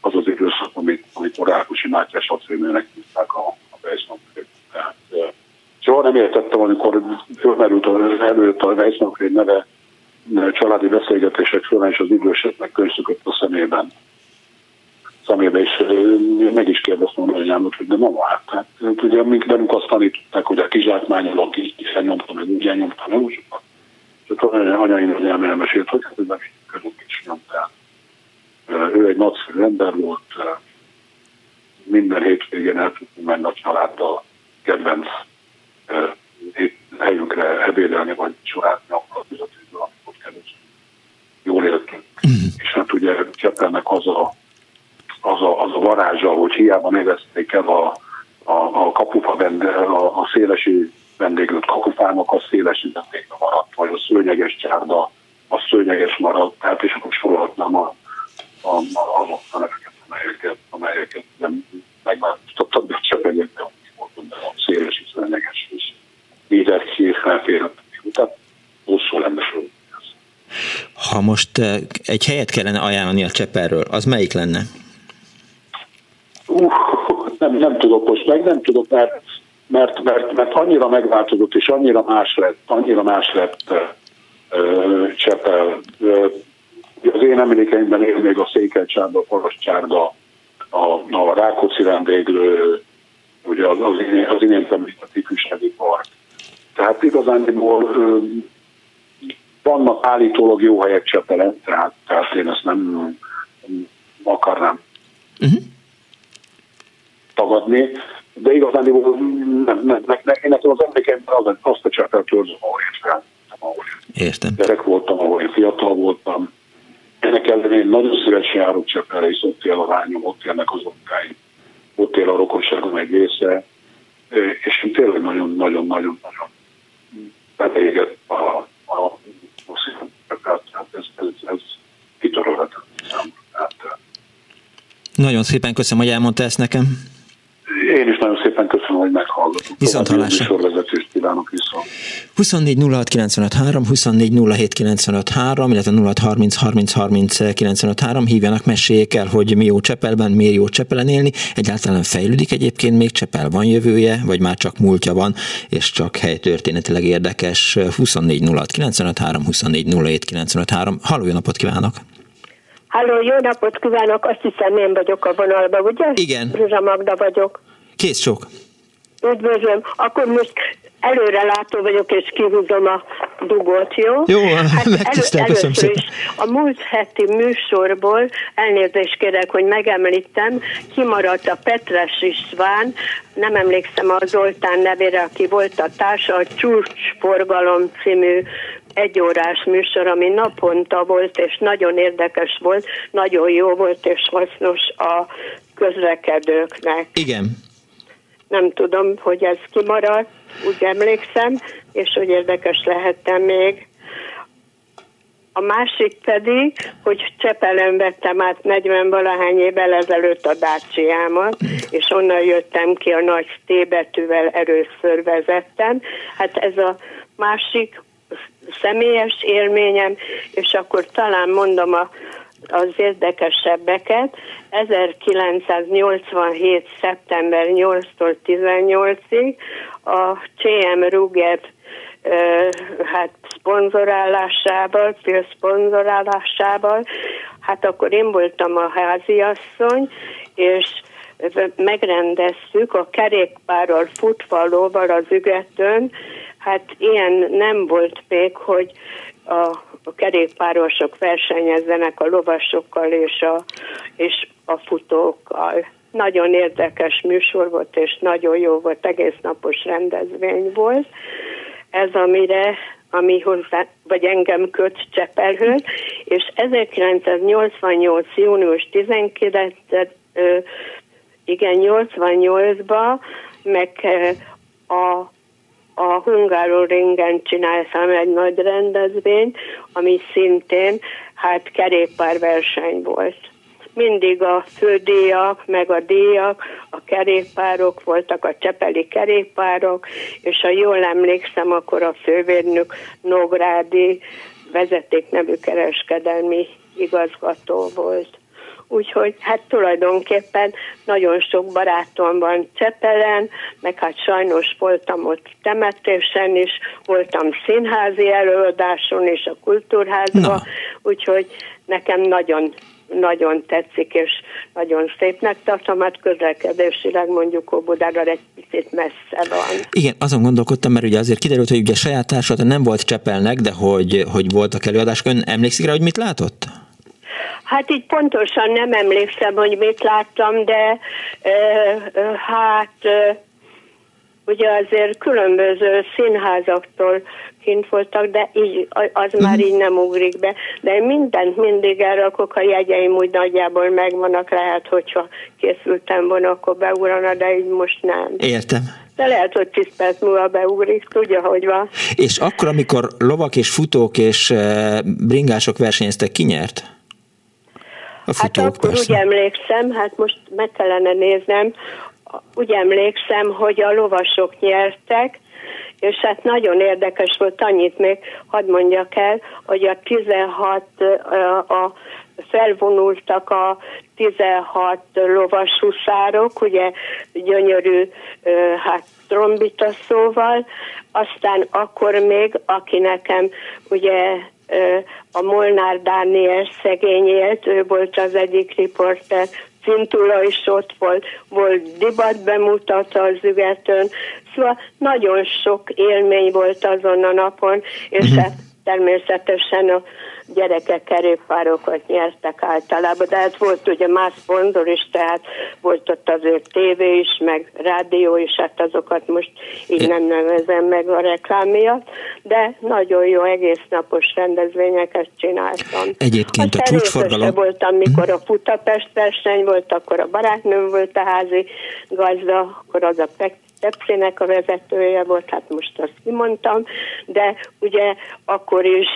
az, az időszak, amit, amikor Rákosi Mátyás acélműnek hívták a, a Weissnapfred. Tehát soha nem értettem, amikor fölmerült előtt a Weissnapfred neve családi beszélgetések során, és az időseknek könyvszökött a szemében szemébe, és meg is kérdeztem a anyámat, hogy de mama, hát, hát ugye mink velünk azt tanították, hogy a kizsákmányolok, így elnyomtam, meg úgy elnyomtam, meg úgy és akkor anyai nagyjám elmesélt, hogy hát ez nem így működik, és nyomtál. Ő egy nagyszerű ember volt, minden hétvégén el tudtunk menni a családdal kedvenc helyünkre ebédelni, vagy családni, akkor az amikor kerültünk. Jól éltünk. Mm. És hát ugye Csepelnek az a az a, az a varázsa, hogy hiába nevezték el a, a, a kapufa vende, a, a szélesi vendéglőt kakufának, a szélesi vendégle maradt, vagy a szőnyeges csárda, a szőnyeges maradt, tehát és akkor sorolhatnám a, a, a, azok a neveket, amelyeket, amelyeket nem megváltoztattak, de csak de a szélesi szőnyeges, és felférhet. Tehát hosszú lenne Ha most eh, egy helyet kellene ajánlani a Cseperről, az melyik lenne? Uh, nem, nem tudok most meg, nem tudok, mert, mert, mert, mert annyira megváltozott, és annyira más lett, annyira más lett uh, Csepel. Uh, az én emlékeimben él még a Székelcsárda, a Parasztcsárda, a, a Rákóczi rendéglő, ugye az, az, az imént említett ifjúsági park. Tehát igazán uh, vannak állítólag jó helyek Csepelen, tehát, tehát én ezt nem, nem akarnám uh-huh tagadni, de igazán nem, nem, nem, nem, én nekem az emlékeimben az, azt a csepelt törzsöm, ahol én fel. Értem. Gyerek voltam, ahol én fiatal voltam. Ennek ellenére én nagyon szívesen járok Csepelre, és ott él a lányom, ott élnek az ottkáim, ott él a rokonságom egy része, és én tényleg nagyon-nagyon-nagyon-nagyon belégett a, a, a, a tehát ez, ez, ez kitörölhetetlen számomra. Nagyon szépen köszönöm, hogy elmondta ezt nekem. Én is nagyon szépen köszönöm, hogy meghallgatok. Viszont hallásra. Sorvezetést kívánok viszont. 24 06 95 3, 24 07 95 3, illetve 06 30 30 30 95 3. Hívjanak, meséljék el, hogy mi jó Csepelben, miért jó Csepelen élni. Egyáltalán fejlődik egyébként még Csepel, van jövője, vagy már csak múltja van, és csak helytörténetileg érdekes. 24 06 95 3, 24 07 95 3. Halló, jó napot kívánok! Halló, jó napot kívánok! Azt hiszem én vagyok a vonalban, ugye? Igen. Ruzsa Magda vagyok. Kész sok. Üdvözlöm. Akkor most előre látó vagyok, és kihúzom a dugót, jó? Jó, hát megtisztel, elő, köszönöm szépen. Is, a múlt heti műsorból elnézést kérek, hogy megemlítem, kimaradt a Petres István, nem emlékszem a Zoltán nevére, aki volt a társa, a Csúcsforgalom című egyórás műsor, ami naponta volt, és nagyon érdekes volt, nagyon jó volt, és hasznos a közlekedőknek. Igen. Nem tudom, hogy ez kimaradt, úgy emlékszem, és hogy érdekes lehettem még. a másik pedig, hogy Csepelen vettem át 40 valahány évvel ezelőtt a dácsiámat, és onnan jöttem ki a nagy T betűvel először vezettem. Hát ez a másik személyes élményem, és akkor talán mondom a, az érdekesebbeket. 1987. szeptember 8-tól 18-ig a CM Ruger hát szponzorálásával, szponzorálásával, hát akkor én voltam a háziasszony, és megrendeztük a kerékpárral, futvalóval az ügetön, hát ilyen nem volt még, hogy a, a kerékpárosok versenyezzenek a lovasokkal és a, és a futókkal. Nagyon érdekes műsor volt, és nagyon jó volt, egész napos rendezvény volt ez, amire ami hozzá, vagy engem köt Csepelhöz, és 1988. június 19 igen, 88-ban meg a, a Hungaroringen csináltam egy nagy rendezvényt, ami szintén hát kerékpárverseny volt mindig a fődíjak, meg a díjak, a kerékpárok voltak, a csepeli kerékpárok, és ha jól emlékszem, akkor a fővérnök Nógrádi vezetéknevű kereskedelmi igazgató volt. Úgyhogy hát tulajdonképpen nagyon sok barátom van Csepelen, meg hát sajnos voltam ott temetésen is, voltam színházi előadáson és a kultúrházban, úgyhogy nekem nagyon nagyon tetszik, és nagyon szépnek tartom, hát közlekedésileg mondjuk Óbudára egy picit messze van. Igen, azon gondolkodtam, mert ugye azért kiderült, hogy ugye saját társat nem volt Csepelnek, de hogy, hogy voltak előadások. Ön emlékszik rá, hogy mit látott? Hát így pontosan nem emlékszem, hogy mit láttam, de e, hát e, ugye azért különböző színházaktól kint voltak, de így, az már mhm. így nem ugrik be. De én mindent mindig elrakok, a jegyeim úgy nagyjából megvannak, lehet, hogyha készültem volna, akkor beugrana, de így most nem. Értem. De lehet, hogy 10 perc múlva beugrik, tudja, hogy van. És akkor, amikor lovak és futók és bringások versenyeztek, ki nyert? A futók, hát akkor persze. úgy emlékszem, hát most meg kellene néznem, úgy emlékszem, hogy a lovasok nyertek, és hát nagyon érdekes volt, annyit még hadd mondjak el, hogy a 16 a felvonultak a 16 lovas huszárok, ugye gyönyörű hát trombita szóval, aztán akkor még, aki nekem ugye a Molnár Dániel szegény élt, ő volt az egyik riporter, Cintula is ott volt, volt dibat bemutatta az ügetön, szóval nagyon sok élmény volt azon a napon, és uh-huh. hát természetesen a gyerekek kerékpárokat nyertek általában, de hát volt ugye más szponzor is, tehát volt ott azért tévé is, meg rádió is, hát azokat most így nem nevezem meg a reklám miatt, de nagyon jó egész napos rendezvényeket csináltam. Egyébként a csúcsforgalom... voltam, mikor a Futapest verseny volt, akkor a barátnőm volt a házi gazda, akkor az a Pepsi-nek a vezetője volt, hát most azt kimondtam, de ugye akkor is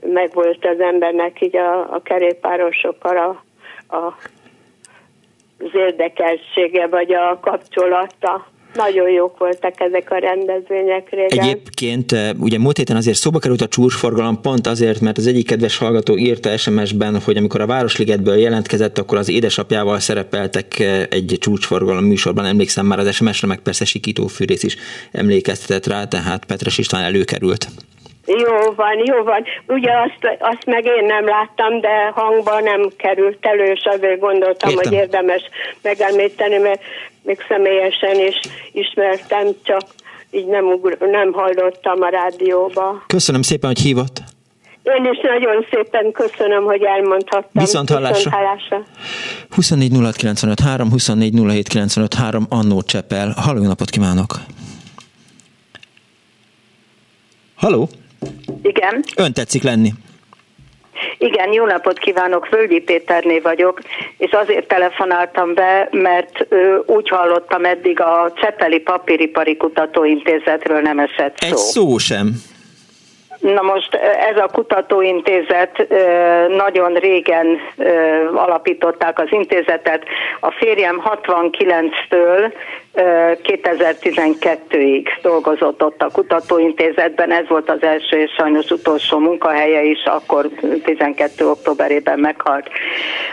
megvolt az embernek így a, a kerékpárosokkal a, a, az érdekeltsége, vagy a kapcsolata. Nagyon jók voltak ezek a rendezvények régen. Egyébként eh, ugye múlt héten azért szóba került a csúcsforgalom pont azért, mert az egyik kedves hallgató írta SMS-ben, hogy amikor a Városligetből jelentkezett, akkor az édesapjával szerepeltek eh, egy csúcsforgalom műsorban, emlékszem már az SMS-re, meg persze Sikító Fűrész is emlékeztetett rá, tehát Petres István előkerült. Jó van, jó van. Ugye azt, azt meg én nem láttam, de hangban nem került elő, és azért gondoltam, Értem. hogy érdemes megemlíteni, mert még személyesen is ismertem, csak így nem, ugr- nem hallottam a rádióba. Köszönöm szépen, hogy hívott. Én is nagyon szépen köszönöm, hogy elmondhattam. Viszont hallásra. Hallásra. 24 3, 24 Annó Csepel. Halló, napot kívánok! Halló! Igen. Ön tetszik lenni. Igen, jó napot kívánok, Völgyi Péterné vagyok, és azért telefonáltam be, mert ö, úgy hallottam eddig a Csepeli Papíripari Kutatóintézetről nem esett szó. Egy szó sem. Na most ez a kutatóintézet nagyon régen alapították az intézetet. A férjem 69-től 2012-ig dolgozott ott a kutatóintézetben, ez volt az első és sajnos utolsó munkahelye is, akkor 12. októberében meghalt.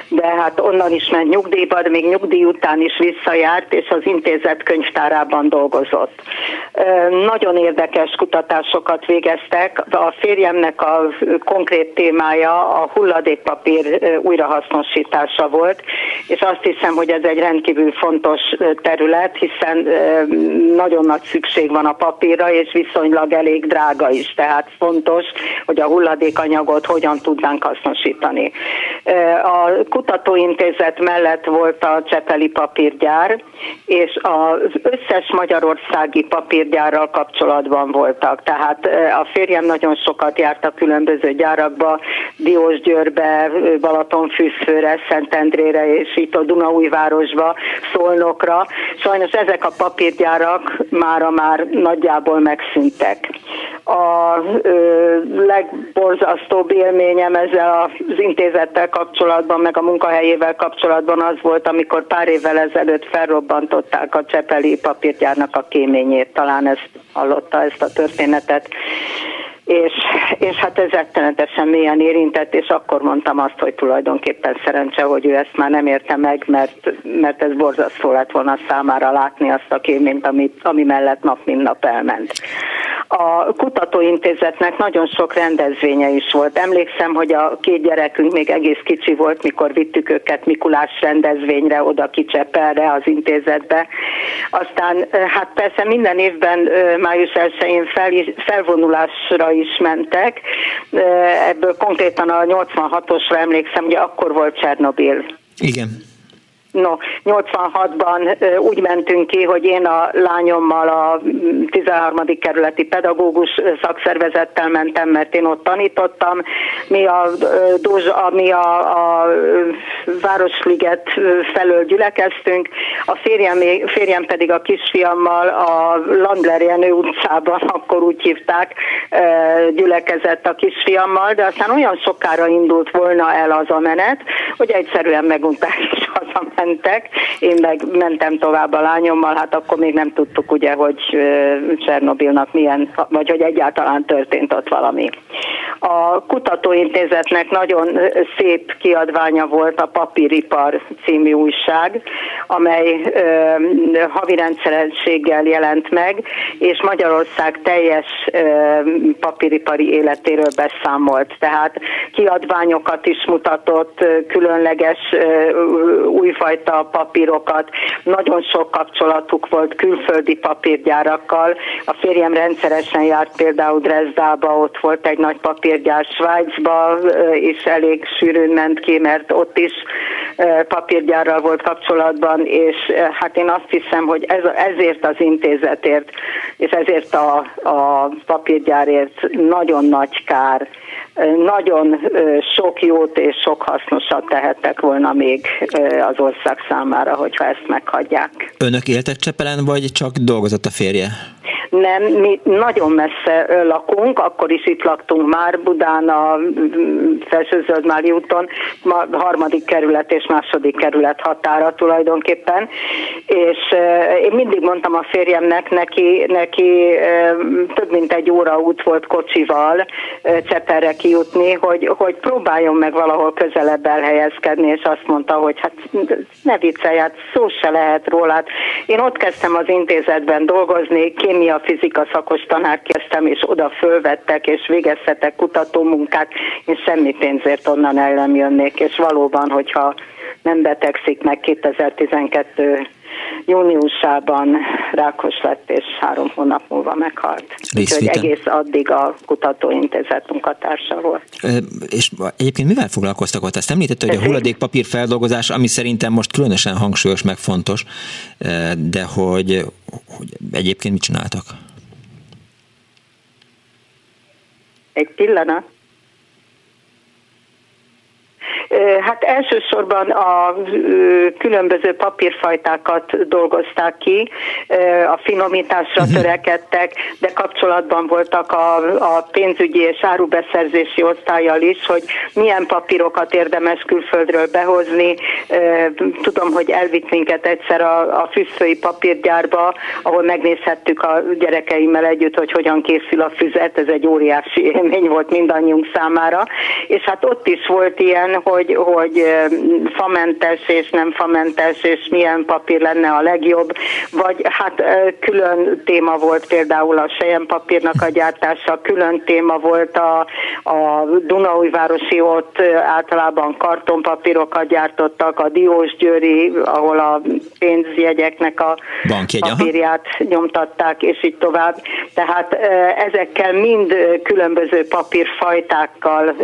De hát onnan is ment nyugdíjba, de még nyugdíj után is visszajárt, és az intézet könyvtárában dolgozott. Nagyon érdekes kutatásokat végeztek. A férjemnek a konkrét témája a hulladékpapír újrahasznosítása volt, és azt hiszem, hogy ez egy rendkívül fontos terület, hiszen nagyon nagy szükség van a papírra, és viszonylag elég drága is, tehát fontos, hogy a hulladékanyagot hogyan tudnánk hasznosítani. A kutatóintézet mellett volt a Csepeli papírgyár, és az összes magyarországi papírgyárral kapcsolatban voltak. Tehát a férjem nagyon sokat járt a különböző gyárakba, Diósgyőrbe, Balatonfüsszőre, Szentendrére, és itt a Dunaújvárosba, Szolnokra. Sajnos ezek a papírgyárak mára már nagyjából megszűntek. A ö, legborzasztóbb élményem ezzel az intézettel kapcsolatban, meg a munkahelyével kapcsolatban az volt, amikor pár évvel ezelőtt felrobbantották a Csepeli papírgyárnak a kéményét. Talán ezt hallotta ezt a történetet és, és hát ez rettenetesen mélyen érintett, és akkor mondtam azt, hogy tulajdonképpen szerencse, hogy ő ezt már nem érte meg, mert, mert ez borzasztó lett volna számára látni azt a kéményt, ami, ami mellett nap mint nap elment. A kutatóintézetnek nagyon sok rendezvénye is volt. Emlékszem, hogy a két gyerekünk még egész kicsi volt, mikor vittük őket Mikulás rendezvényre, oda Kicsepelre, az intézetbe. Aztán hát persze minden évben május 1-én fel, felvonulásra is mentek. Ebből konkrétan a 86-osra emlékszem, hogy akkor volt Csernobil. Igen. No, 86-ban úgy mentünk ki, hogy én a lányommal a 13. kerületi pedagógus szakszervezettel mentem, mert én ott tanítottam. Mi a, mi a, a Városliget felől gyülekeztünk, a férjem, férjem pedig a kisfiammal a Landler Jenő utcában, akkor úgy hívták, gyülekezett a kisfiammal, de aztán olyan sokára indult volna el az a menet, hogy egyszerűen megunták és hazament mentek, én meg mentem tovább a lányommal, hát akkor még nem tudtuk ugye, hogy Csernobilnak milyen, vagy hogy egyáltalán történt ott valami. A kutatóintézetnek nagyon szép kiadványa volt a Papíripar című újság, amely havi rendszerességgel jelent meg, és Magyarország teljes papíripari életéről beszámolt. Tehát kiadványokat is mutatott, különleges újfajta fajta papírokat, nagyon sok kapcsolatuk volt külföldi papírgyárakkal. A férjem rendszeresen járt például Dresdába, ott volt egy nagy papírgyár Svájcba, és elég sűrűn ment ki, mert ott is papírgyárral volt kapcsolatban, és hát én azt hiszem, hogy ez, ezért az intézetért, és ezért a, a papírgyárért nagyon nagy kár, nagyon sok jót és sok hasznosat tehettek volna még az ország számára, hogyha ezt meghagyják. Önök éltek Csepelen, vagy csak dolgozott a férje? Nem, mi nagyon messze lakunk, akkor is itt laktunk már Budán, a Felsőzöldmári úton, a harmadik kerület és második kerület határa tulajdonképpen, és én mindig mondtam a férjemnek, neki, neki több mint egy óra út volt kocsival Cseperre kijutni, hogy, hogy próbáljon meg valahol közelebb elhelyezkedni, és azt mondta, hogy hát ne viccelj, hát szó se lehet róla. Én ott kezdtem az intézetben dolgozni, kémia, fizika szakos tanár kezdtem, és oda fölvettek, és végezhetek kutatómunkát, én semmi pénzért onnan el nem jönnék, és valóban, hogyha nem betegszik meg 2012 júniusában rákos lett, és három hónap múlva meghalt. Úgyhogy egész addig a kutatóintézet munkatársa volt. És egyébként mivel foglalkoztak ott? Ezt említette, hogy a hulladékpapír feldolgozás, ami szerintem most különösen hangsúlyos, meg fontos, de hogy, hogy egyébként mit csináltak? Egy pillanat. Hát elsősorban a különböző papírfajtákat dolgozták ki, a finomításra uh-huh. törekedtek, de kapcsolatban voltak a, a pénzügyi és árubeszerzési osztályjal is, hogy milyen papírokat érdemes külföldről behozni. Tudom, hogy elvitt minket egyszer a, a füsszői papírgyárba, ahol megnézhettük a gyerekeimmel együtt, hogy hogyan készül a füzet, ez egy óriási élmény volt mindannyiunk számára, és hát ott is volt ilyen, hogy, hogy famentes és nem famentes, és milyen papír lenne a legjobb, vagy hát külön téma volt például a papírnak a gyártása, külön téma volt a, a Dunaújvárosi, ott általában kartonpapírokat gyártottak, a Diósgyőri, ahol a pénzjegyeknek a Bankjegy, papírját aha. nyomtatták, és így tovább. Tehát ezekkel mind különböző papírfajtákkal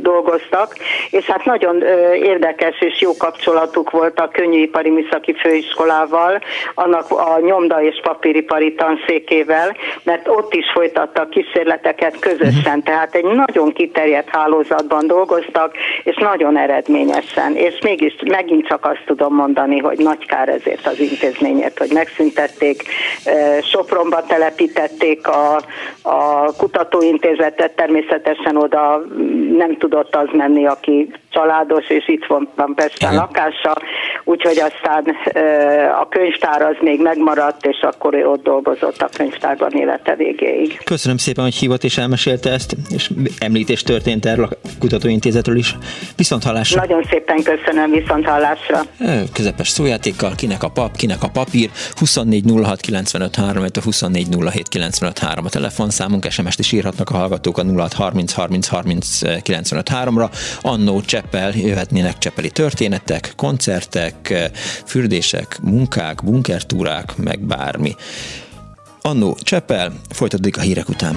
dolgoztak, és hát nagyon érdekes és jó kapcsolatuk volt a Könnyűipari Műszaki Főiskolával, annak a nyomda és papíripari tanszékével, mert ott is folytattak kísérleteket közösen, tehát egy nagyon kiterjedt hálózatban dolgoztak, és nagyon eredményesen, és mégis megint csak azt tudom mondani, hogy nagy kár ezért az intézményért, hogy megszüntették, Sopronba telepítették a, a kutatóintézetet, természetesen oda nem tudott az menni, aki States családos, és itt van, Pesten Igen. lakása, úgyhogy aztán a könyvtár az még megmaradt, és akkor ő ott dolgozott a könyvtárban élete végéig. Köszönöm szépen, hogy hívott és elmesélte ezt, és említés történt erről a kutatóintézetről is. Viszont hallásra. Nagyon szépen köszönöm, viszont hallásra. Közepes szójátékkal, kinek a pap, kinek a papír, 24 06 95 3, 24 07 95 3 a telefonszámunk, SMS-t is írhatnak a hallgatók a 06 30 30 30 95 3-ra. Annó Cseppel jöhetnének Csepeli történetek, koncertek, fürdések, munkák, bunkertúrák, meg bármi. Annó Cseppel, folytatódik a hírek után.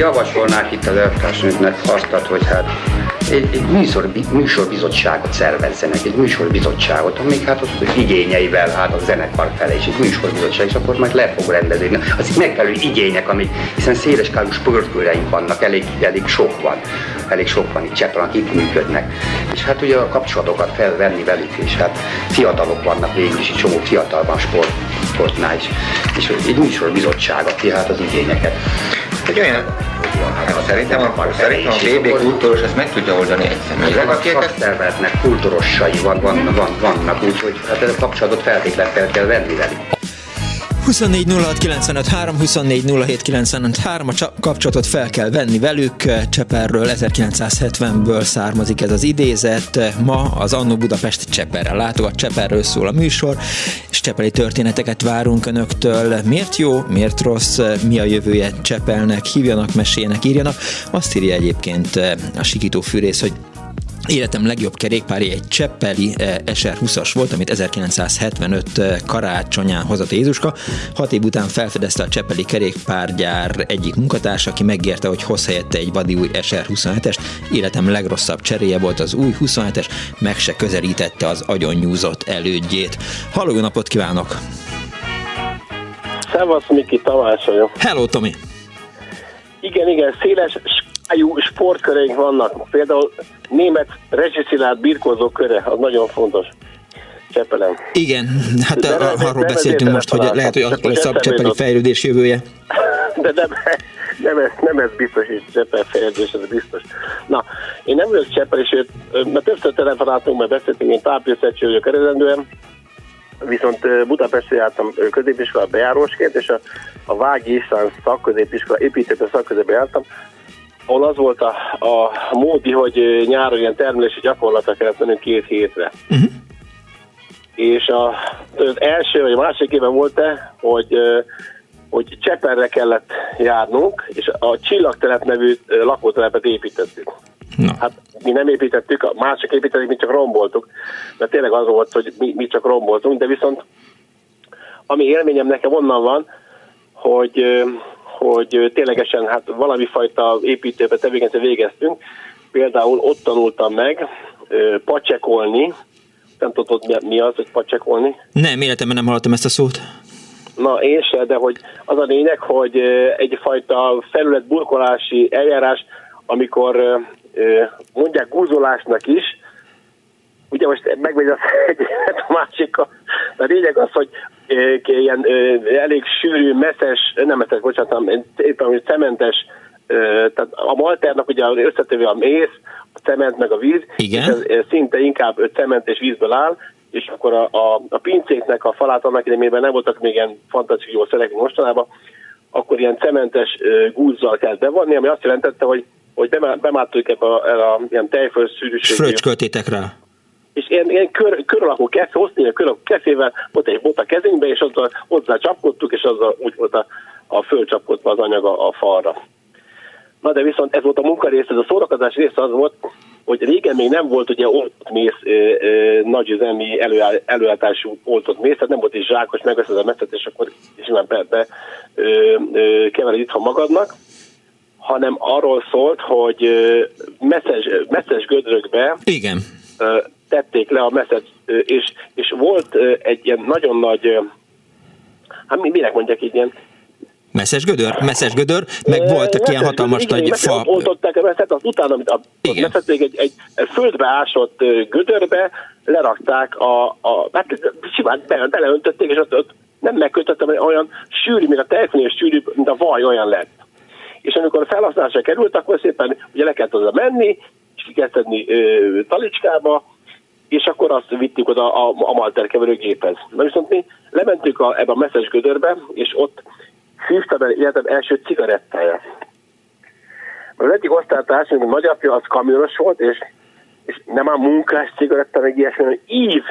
Javasolnák itt az elvtársnőknek azt, hogy hát egy, egy műsor, műsorbizottságot szervezzenek, egy műsorbizottságot, amik hát az igényeivel hát a zenekar felé, és egy műsorbizottság, és akkor majd le fog rendezni. Az megfelelő igények, amik, hiszen széleskálú sportkőreink vannak, elég, elég sok van, elég sok van itt Csepel, akik működnek. És hát ugye a kapcsolatokat felvenni velük, és hát fiatalok vannak végül is, egy csomó fiatal van sport, sportnál is, és egy műsorbizottság, aki hát az igényeket. Hogy olyan Hát szerintem a, szerintem a BB kultúros ezt meg tudja oldani egyszerűen. Ezek a szakszervezetnek kultúrossai van, van, van, vannak, úgyhogy hát ez a kapcsolatot feltétlenül fel kell venni velük. 24 a kapcsolatot fel kell venni velük. Cseperről 1970-ből származik ez az idézet. Ma az Annó Budapest Cseperre látogat, Cseperről szól a műsor, és csepeli történeteket várunk önöktől. Miért jó, miért rossz, mi a jövője Csepelnek, hívjanak, meséljenek, írjanak. Azt írja egyébként a Sikító Fűrész, hogy Életem legjobb kerékpári egy Cseppeli eh, SR20-as volt, amit 1975 eh, karácsonyán hozott Jézuska. Hat év után felfedezte a Cseppeli kerékpárgyár egyik munkatársa, aki megérte, hogy hoz helyette egy vadi új SR27-est. Életem legrosszabb cseréje volt az új 27-es, meg se közelítette az nyúzott elődjét. Halló, jó napot kívánok! Szevasz, Miki, Tamás vagyok. Hello, Tomi! Igen, igen, széles skájú sportköreink vannak. Például német rezsiszilárd birkózó köre, az nagyon fontos. Csepelen. Igen, hát de, arról beszéltünk most, hogy lehet, hogy az lesz a csepeli fejlődés jövője. De nem, nem ez, nem ez biztos, hogy Csepel fejlődés, ez biztos. Na, én nem vagyok Csepel, és mert többször telefonáltunk, mert beszéltünk, én tápészetség vagyok eredendően, viszont Budapestre jártam középiskola bejárósként, és a, a Vági István szakközépiskola, építőt szakközébe jártam, ahol az volt a, a módi, hogy nyáron ilyen termelési gyakorlatra kellett mennünk két hétre. Uh-huh. És a, az első vagy a másik éven volt-e, hogy hogy Cseperre kellett járnunk, és a Csillagtelep nevű lakótelepet építettük. No. Hát mi nem építettük, a mások építették, mi csak romboltuk. Mert tényleg az volt, hogy mi, mi csak romboltunk, de viszont ami élményem nekem onnan van, hogy, hogy ténylegesen hát valami fajta építőbe tevékenységet végeztünk. Például ott tanultam meg pacsekolni, nem tudod mi az, hogy pacsekolni? Nem, életemben nem hallottam ezt a szót. Na én se, de hogy az a lényeg, hogy egyfajta felületburkolási eljárás, amikor mondják gúzolásnak is, ugye most megmegy az egyet a másik, a lényeg az, hogy ilyen elég sűrű, messzes, nem messzes, bocsánat, éppen, cementes, tehát a malternak ugye összetevő a mész, a cement meg a víz, Igen. és ez szinte inkább cement és vízből áll, és akkor a, a, a pincéknek a falát annak idejében nem voltak még ilyen fantasztikus szerek mostanában, akkor ilyen cementes gúzzal kell bevonni, ami azt jelentette, hogy, hogy bemáttuk ebbe a, a, a ilyen tejföld szűrűségű. Fröcsköltétek rá. És ilyen, ilyen kör, kör alakú kesz, hozni a kör alakú keszével, ott egy bot a kezünkbe, és azzal hozzá csapkodtuk, és azzal úgy volt a, a fölcsapkodva az anyag a, a falra. Na de viszont ez volt a munkarész, ez a szórakozás része az volt, hogy régen még nem volt ugye oltott mész, nagyüzemi előáll, előállítású oltott mész, tehát nem volt egy zsákos, megveszed a messzet, és akkor simán be, be kevered itthon magadnak, hanem arról szólt, hogy messzes, messzes gödrökbe Igen. Tették le a messzet, és, és volt egy ilyen nagyon nagy, hát minek mondják így ilyen Messzes gödör? Messzes gödör, meg voltak ilyen hatalmas igen, nagy fa... Oltották a messzet, az utána, amit a messzet még egy, egy földbe ásott gödörbe lerakták a, a hát simán beleöntötték, és ott, ott nem megkötöttem, hogy olyan sűrű, mint a tejföl, és sűrű, mint a vaj, olyan lett. És amikor felhasználásra került, akkor szépen ugye le kellett oda menni, és ki kellett tenni talicskába, és akkor azt vittük oda a, a malterkeverő géphez. Na viszont mi lementünk a, ebbe a messzes gödörbe, és ott szívtam el életem első cigarettája. Az egyik osztálytársunk, a nagyapja, az kamionos volt, és, és nem a munkás cigaretta, meg ilyesmi, hanem ív,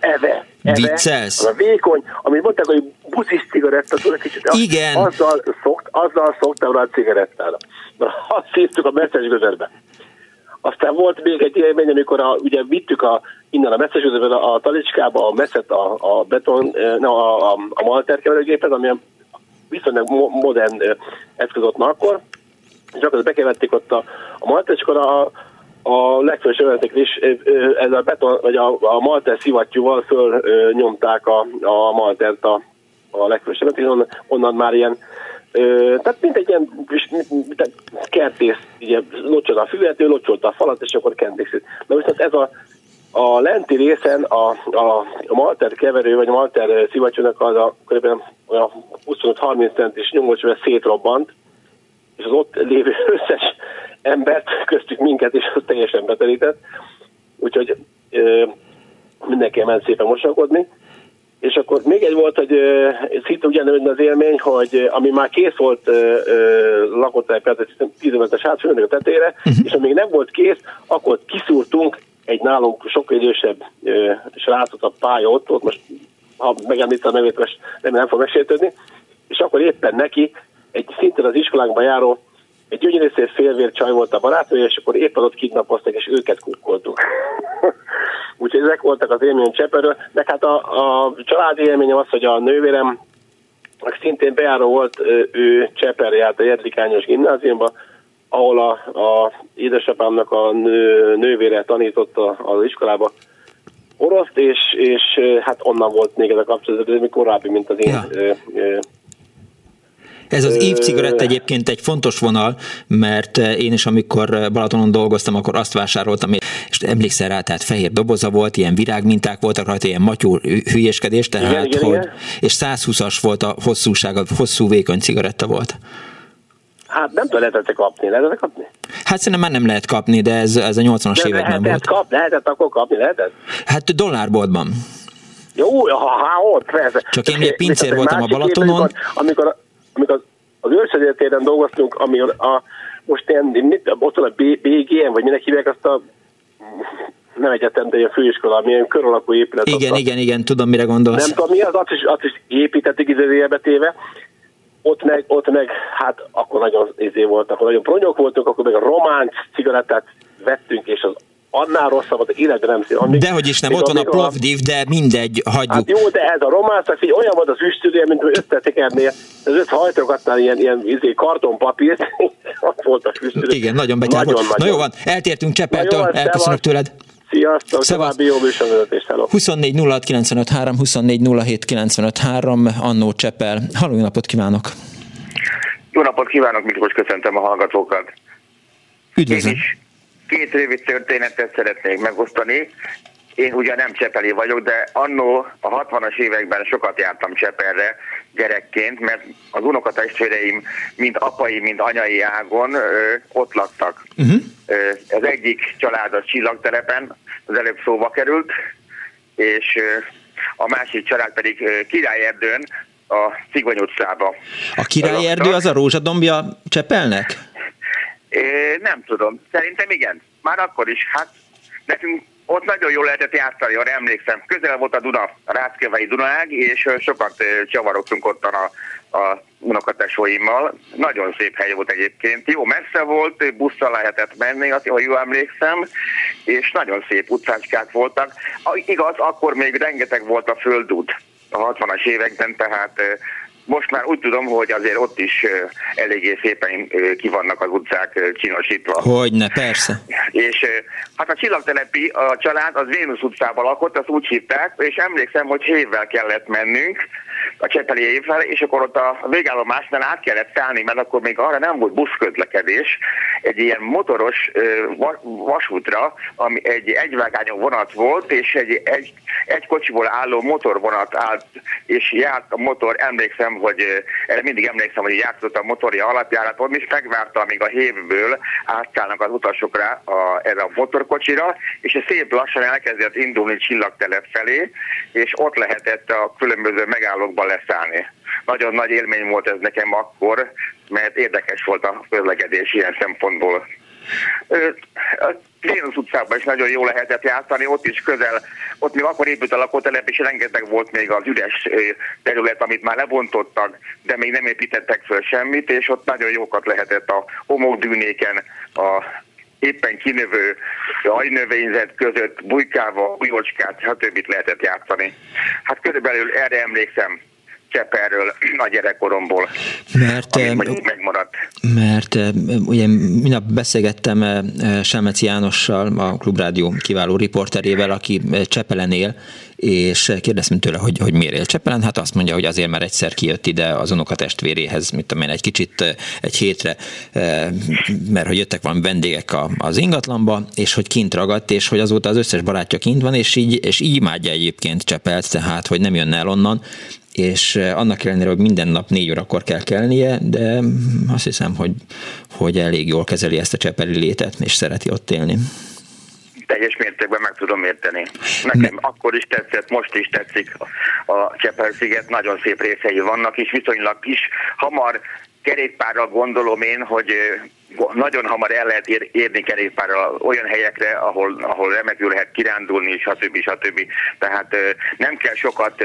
eve, eve, Viccelsz? az a vékony, amit mondták, hogy buszis cigaretta, tudod, kicsit, Igen. Azzal, szokt, azzal szoktam rá a cigarettára. Na, azt szívtuk a messzes gözerbe. Aztán volt még egy élmény, amikor a, ugye vittük a, innen a messzes a, a talicskába a messzet, a, a beton, ne, a, a, a malterkeverőgépet, ami viszonylag modern eszköz ott akkor, és akkor bekevették ott a, a malter, és akkor a, a evezetek is ez a beton, vagy a, a malter szivattyúval föl nyomták a, a maltert a, a legfősebbet, és onnan, onnan már ilyen tehát mint egy ilyen kertész, ugye locsolta a füvető, locsolta a falat, és akkor kentészít. Na viszont ez a, a lenti részen a, a, a malter keverő, vagy a malter szivacsónak az a kb. 25-30 centis nyomócsöve szétrobbant, és az ott lévő összes embert, köztük minket is az teljesen beterített. Úgyhogy ö, mindenki ment szépen mosakodni. És akkor még egy volt, hogy szinte ugyanúgy az élmény, hogy ami már kész volt lakótelepet, 15-es átfőnök a tetére, uh-huh. és ami még nem volt kész, akkor kiszúrtunk egy nálunk sokkal idősebb ö, srácot a pálya ott, ott most ha megemlítem a nevét, most nem, nem fog megsértődni, és akkor éppen neki egy szintén az iskolánkban járó egy gyönyörű szép félvér csaj volt a barátnője, és akkor éppen ott kidnapoztak, és őket kukkoltuk. Úgyhogy ezek voltak az élményem Cseperről, de hát a, a családi élményem az, hogy a nővérem, aki szintén bejáró volt, ő Cseperre járt a Jedlikányos gimnáziumba, ahol a, a édesapámnak a nő, nővére tanította az iskolába oroszt, és, és hát onnan volt még ez a kapcsolat, ez még korábbi, mint az én ja. ö, ö, ez az ív cigaretta egyébként egy fontos vonal, mert én is, amikor Balatonon dolgoztam, akkor azt vásároltam, és emlékszel rá, tehát fehér doboza volt, ilyen virágminták voltak rajta, ilyen matyú hülyeskedés, tehát igen, igen, hogy, igen. és 120-as volt a hosszúsága, hosszú vékony cigaretta volt. Hát nem tudom, lehetett kapni, lehetett kapni? Hát szerintem már nem lehet kapni, de ez, ez a 80-as években volt. Kap, lehetett akkor kapni, lehetett? Hát dollárboltban. Jó, ha, ha ott, persze. Csak én még pincér voltam a Balatonon. Amikor, amikor az őrszegyértéren dolgoztunk, ami a, most ilyen, mit, ott van a BGM, vagy minek hívják azt a nem egyetem, de ilyen főiskola, milyen kör alakú épület. Igen, ott igen, igen, tudom, mire gondolsz. Nem tudom mi az, azt is, azt is építették idézőjelbe téve. Ott meg, ott meg, hát akkor nagyon izé volt, akkor nagyon pronyok voltunk, akkor meg a románc cigarettát vettünk, és az annál rosszabb, az életben nem szín. Amíg, Dehogy is nem, ott van a Plovdiv, de mindegy, hagyjuk. Hát jó, de ez a románc, hogy olyan volt az üstülője, mint összetekernél, ez össze hajtogatnál ilyen, ilyen izé, kartonpapírt, ott volt a üstülő. Igen, nagyon betyár nagyon. Nagyon. Na jó van, eltértünk Cseppeltől, elköszönök tőled. Sziasztok, további jó műsorvezetést, hello. 24 06 953, 24 07 953, Annó Csepel. Halló, napot kívánok! Jó napot kívánok, Miklós, köszöntöm a hallgatókat. Üdvözlöm. Én is két rövid történetet szeretnék megosztani. Én ugyan nem Csepeli vagyok, de annó a 60-as években sokat jártam Csepelre gyerekként, mert az unokatestvéreim mind apai, mind anyai ágon ö, ott laktak. Uh-huh. Ö, az egyik család a Csillagtelepen, az előbb szóba került, és ö, a másik család pedig Királyerdőn, a Cigony utcába. A Királyerdő az a rózsadombja Csepelnek? Nem tudom. Szerintem igen. Már akkor is. Hát nekünk ott nagyon jól lehetett játszani, arra emlékszem. Közel volt a Duna, a Ráckevei Dunaág, és sokat csavarogtunk ottan a, a unokatesóimmal. Nagyon szép hely volt egyébként. Jó, messze volt, busszal lehetett menni, azt ha jól emlékszem, és nagyon szép utcácskák voltak. Igaz, akkor még rengeteg volt a földút a 60-as években, tehát most már úgy tudom, hogy azért ott is eléggé szépen ki vannak az utcák csinosítva. Hogyne, persze. És hát a csillagtelepi a család az Vénusz utcában lakott, azt úgy hívták, és emlékszem, hogy hévvel kellett mennünk, a Csepeli évvel, és akkor ott a végállomásnál át kellett szállni, mert akkor még arra nem volt buszközlekedés, egy ilyen motoros vasútra, ami egy egyvágányú vonat volt, és egy, egy, egy kocsiból álló motorvonat állt, és járt a motor, emlékszem, hogy erre mindig emlékszem, hogy játszott a motorja alapjárat, ott is megvárta, amíg a hévből átszállnak az utasok rá a, erre a motorkocsira, és szép lassan elkezdett indulni csillagtelep felé, és ott lehetett a különböző megállókban leszállni. Nagyon nagy élmény volt ez nekem akkor, mert érdekes volt a közlekedés ilyen szempontból. Vénusz utcában is nagyon jó lehetett játszani, ott is közel, ott még akkor épült a lakótelep, és rengeteg volt még az üres terület, amit már lebontottak, de még nem építettek föl semmit, és ott nagyon jókat lehetett a homokdűnéken, a éppen kinövő ajnövényzet között bujkával, újocskát, stb. lehetett játszani. Hát körülbelül erre emlékszem, Cseperről a gyerekkoromból, mert, megmaradt. Mert ugye minap beszélgettem Selmeci Jánossal, a Klubrádió kiváló riporterével, aki Csepelen él, és kérdeztem tőle, hogy, hogy miért él Csepelen, hát azt mondja, hogy azért, mert egyszer kijött ide az unokatestvéréhez, mit tudom én, egy kicsit egy hétre, mert hogy jöttek valami vendégek az ingatlanba, és hogy kint ragadt, és hogy azóta az összes barátja kint van, és így, és így imádja egyébként Csepelt, tehát, hogy nem jönne el onnan, és annak ellenére, hogy minden nap négy órakor kell kelnie, de azt hiszem, hogy, hogy elég jól kezeli ezt a csepeli létet, és szereti ott élni teljes mértékben meg tudom érteni. Nekem ne. akkor is tetszett, most is tetszik a Csepel-sziget, nagyon szép részei vannak, és viszonylag is hamar kerékpárral gondolom én, hogy nagyon hamar el lehet ér, érni kerékpárral olyan helyekre, ahol, ahol remekül lehet kirándulni, stb. stb. Tehát nem kell sokat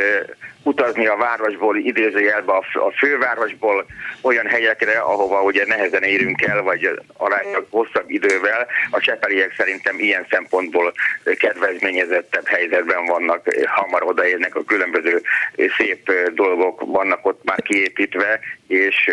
utazni a városból, idézőjelbe a, fővárosból olyan helyekre, ahova ugye nehezen érünk el, vagy aránylag hosszabb idővel. A csepeliek szerintem ilyen szempontból kedvezményezettebb helyzetben vannak, hamar odaérnek a különböző szép dolgok vannak ott már kiépítve, és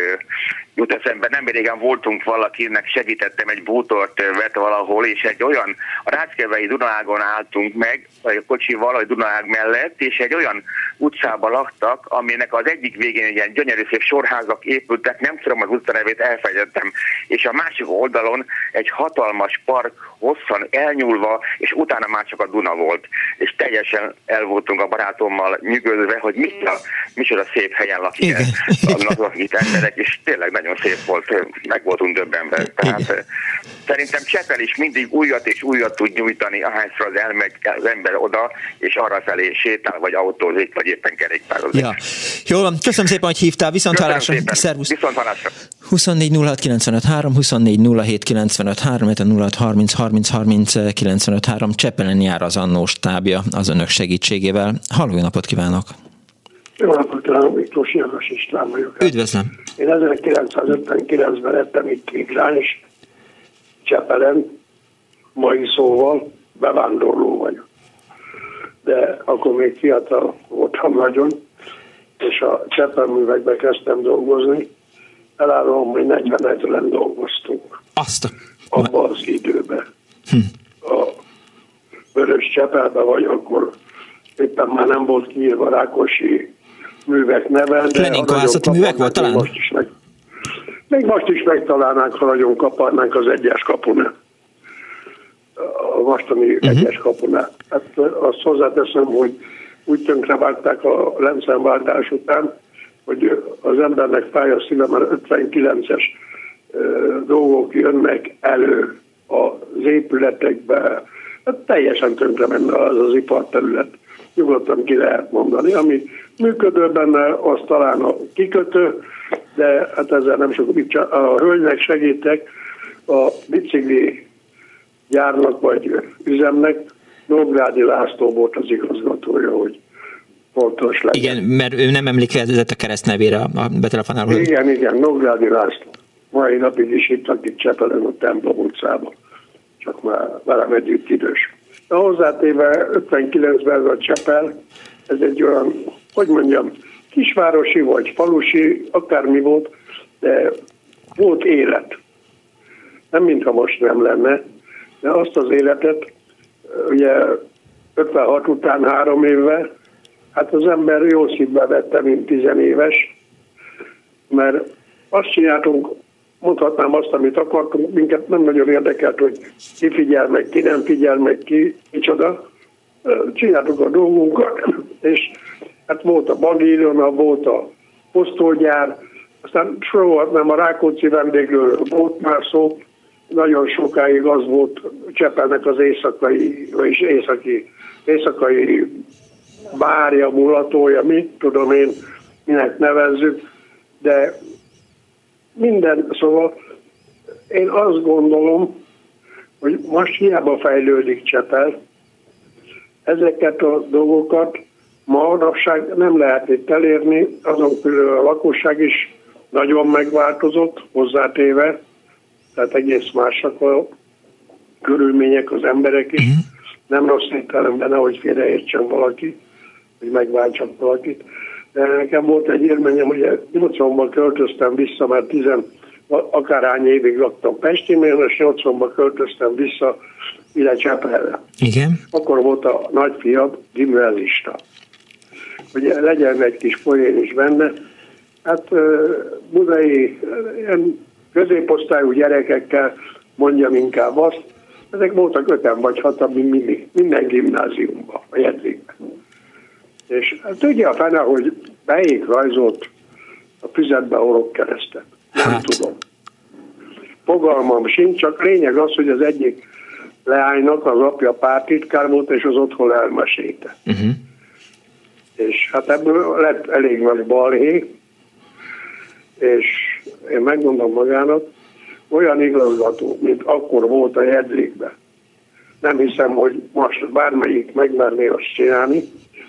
jut eszembe, nem régen voltunk valakinek, segítettem egy bútort vet valahol, és egy olyan, a Ráckevei Dunaágon álltunk meg, vagy a kocsival, a Dunaág mellett, és egy olyan utcában laktak, aminek az egyik végén ilyen gyönyörű szép sorházak épültek, nem tudom az utcanevét, elfejtettem, és a másik oldalon egy hatalmas park hosszan elnyúlva, és utána már csak a Duna volt. És teljesen el voltunk a barátommal nyugodva, hogy micsoda, micsoda szép helyen lakik, lakik emberek, és tényleg nagyon nagyon szép volt, meg voltunk döbbenve. Tehát szerintem Csepel is mindig újat és újat tud nyújtani, ahányszor az elmegy az ember oda, és arra felé sétál, vagy autózik, vagy éppen kerékpározik. Ja. Jól van, köszönöm szépen, hogy hívtál, viszont hallásra. Szervusz. Viszont hallásra. 24 06 95 3, 24 07 95 3, 06 30 30 30 95 3, Csepelen jár az annó stábja az önök segítségével. Halló, napot kívánok! Jó napot kívánok, Miklós János István vagyok. Üdvözlöm! Én 1959-ben lettem itt migráns Csepelen, mai szóval bevándorló vagyok. De akkor még fiatal voltam nagyon, és a Csepelművekbe kezdtem dolgozni. Elárulom, hogy 41 dolgoztunk. Azt a... Abban az időben. Hm. A Vörös Csepelben vagy akkor éppen már nem volt kiírva Rákosi művek neve. Leninkohászati művek volt talán? Most is meg, még most is megtalálnánk, ha nagyon kaparnánk az egyes kapunál. A mostani uh-huh. egyes kapunál. Hát azt hozzáteszem, hogy úgy tönkrevágták a rendszerváltás után, hogy az embernek fáj a szíve, mert 59-es dolgok jönnek elő az épületekbe, hát teljesen tönkre menne az az iparterület. Nyugodtan ki lehet mondani. Ami működő benne, az talán a kikötő, de hát ezzel nem sok a hölgynek segítek, a bicikli gyárnak vagy üzemnek Nógrádi László volt az igazgatója, hogy fontos legyen. Igen, mert ő nem emlékezett a keresztnevére a betelefonáló. Igen, igen, Nógrádi László. Mai napig is itt, akit Csepelen a templom utcában. Csak már velem együtt idős. De hozzátéve 59-ben ez a Csepel, ez egy olyan, hogy mondjam, kisvárosi vagy falusi, akármi volt, de volt élet. Nem mintha most nem lenne, de azt az életet, ugye 56 után három évvel, hát az ember jó szívbe vette, mint tizenéves, mert azt csináltunk, mondhatnám azt, amit akartunk, minket nem nagyon érdekelt, hogy ki figyel meg, ki nem figyel meg, ki, micsoda. Csináltuk a dolgunkat, és hát volt a bagíriona, volt a posztolgyár, aztán sorolhatnám a Rákóczi vendégről, volt már szó, nagyon sokáig az volt Csepelnek az éjszakai, vagyis éjszaki, éjszakai bárja, mulatója, mit tudom én, minek nevezzük, de minden, szóval én azt gondolom, hogy most hiába fejlődik Csepel, ezeket a dolgokat manapság nem lehet itt elérni, azon kívül a lakosság is nagyon megváltozott, hozzátéve, tehát egész másak a körülmények, az emberek is. Uh-huh. Nem rossz értelemben, nehogy félreértsen valaki, hogy megváltsak valakit. De nekem volt egy élményem, hogy 80-ban költöztem vissza, mert 10 akárhány évig laktam Pesti, és 80-ban költöztem vissza ide Csepelre. Igen. Akkor volt a nagyfiam gimnazista hogy legyen egy kis poén is benne. Hát budai ilyen középosztályú gyerekekkel mondjam inkább azt, ezek voltak öten vagy hatan, mindig, minden gimnáziumban, a jegyzékben. És hát tudja a fene, hogy melyik rajzolt a füzetbe orok keresztet. Nem hát. tudom. Fogalmam sincs, csak lényeg az, hogy az egyik leánynak az apja pártitkár volt, és az otthon elmesélte. Uh-huh és hát ebből lett elég nagy balhé, és én megmondom magának, olyan igazgató, mint akkor volt a Jedlikben. Nem hiszem, hogy most bármelyik megmerné azt csinálni,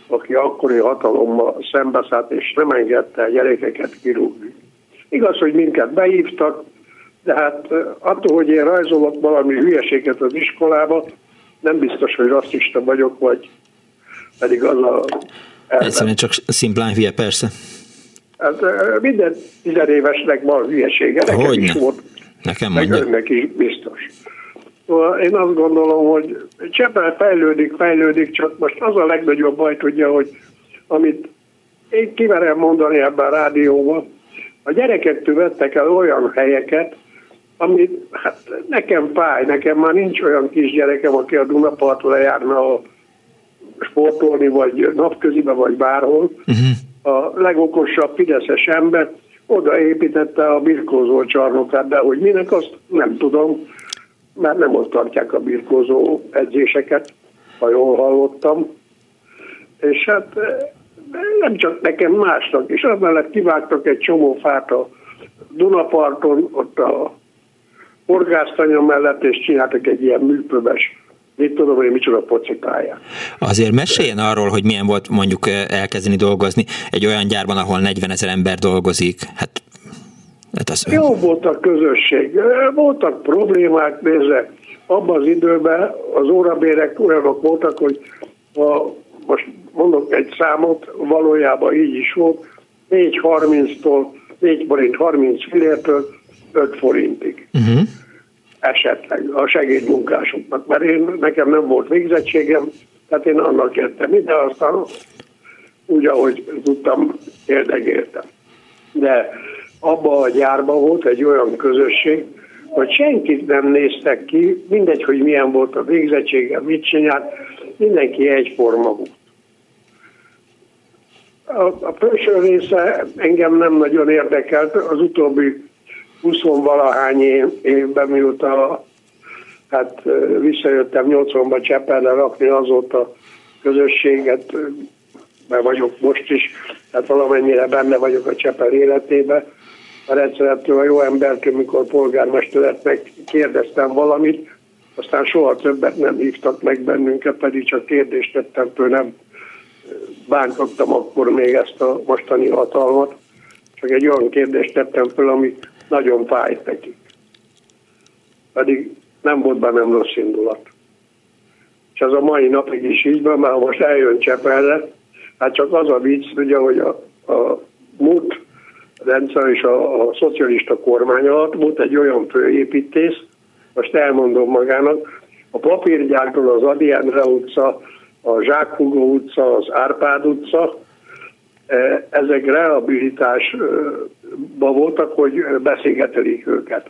aki akkori hatalommal szembeszállt, és nem engedte a gyerekeket kirúgni. Igaz, hogy minket behívtak, de hát attól, hogy én rajzolok valami hülyeséget az iskolába, nem biztos, hogy rasszista vagyok, vagy pedig az a Egyszerűen csak szimplán hülye, persze. Hát minden tizenévesnek van hülyesége. Nekem Hogyne. is volt. Nekem mondja. Meg önnek is biztos. Szóval én azt gondolom, hogy Csepel fejlődik, fejlődik, csak most az a legnagyobb baj, tudja, hogy amit én kiverem mondani ebben a rádióban, a gyerekektől vettek el olyan helyeket, amit hát nekem fáj, nekem már nincs olyan kisgyerekem, aki a Dunapartra lejárna a sportolni, vagy napközibe, vagy bárhol. Uh-huh. A legokosabb fideszes ember odaépítette a birkózó csarnokát, de hogy minek azt nem tudom, mert nem ott tartják a birkózó edzéseket, ha jól hallottam. És hát nem csak nekem, másnak is. Amellett kivágtak egy csomó fát a Dunaparton, ott a horgásztanya mellett, és csináltak egy ilyen műpöves mit tudom, hogy micsoda pocipálja. Azért meséljen arról, hogy milyen volt mondjuk elkezdeni dolgozni egy olyan gyárban, ahol 40 ezer ember dolgozik. Hát, hát az... Jó volt a közösség. Voltak problémák, nézze. Abban az időben az órabérek olyanok voltak, hogy a, most mondok egy számot, valójában így is volt, 4.30-tól, 4 forint 30 fillértől 5 forintig. Uh-huh esetleg a segédmunkásoknak, mert én, nekem nem volt végzettségem, tehát én annak jöttem ide, aztán úgy, ahogy tudtam, érdegéltem. De abban a gyárban volt egy olyan közösség, hogy senkit nem néztek ki, mindegy, hogy milyen volt a végzettsége, mit csinált, mindenki egyforma volt. A, a felső része engem nem nagyon érdekelt, az utóbbi 20 valahány évben, mióta hát visszajöttem 80-ba Csepelre rakni azóta közösséget, mert vagyok most is, tehát valamennyire benne vagyok a Csepel életébe. A rendszerettől a jó embertől, mikor polgármester lett, meg kérdeztem valamit, aztán soha többet nem hívtak meg bennünket, pedig csak kérdést tettem föl, nem bántottam akkor még ezt a mostani hatalmat. Csak egy olyan kérdést tettem föl, ami nagyon fájt nekik. Pedig nem volt bennem rossz indulat. És ez a mai napig is így van, mert most eljön Csepelre, hát csak az a vicc, ugye, hogy a, a múlt rendszer és a, a szocialista kormány alatt volt egy olyan főépítész, most elmondom magának, a papírgyártól az Adi Endre utca, a Zsákhugó utca, az Árpád utca, ezek rehabilitás voltak, hogy beszélgetelik őket.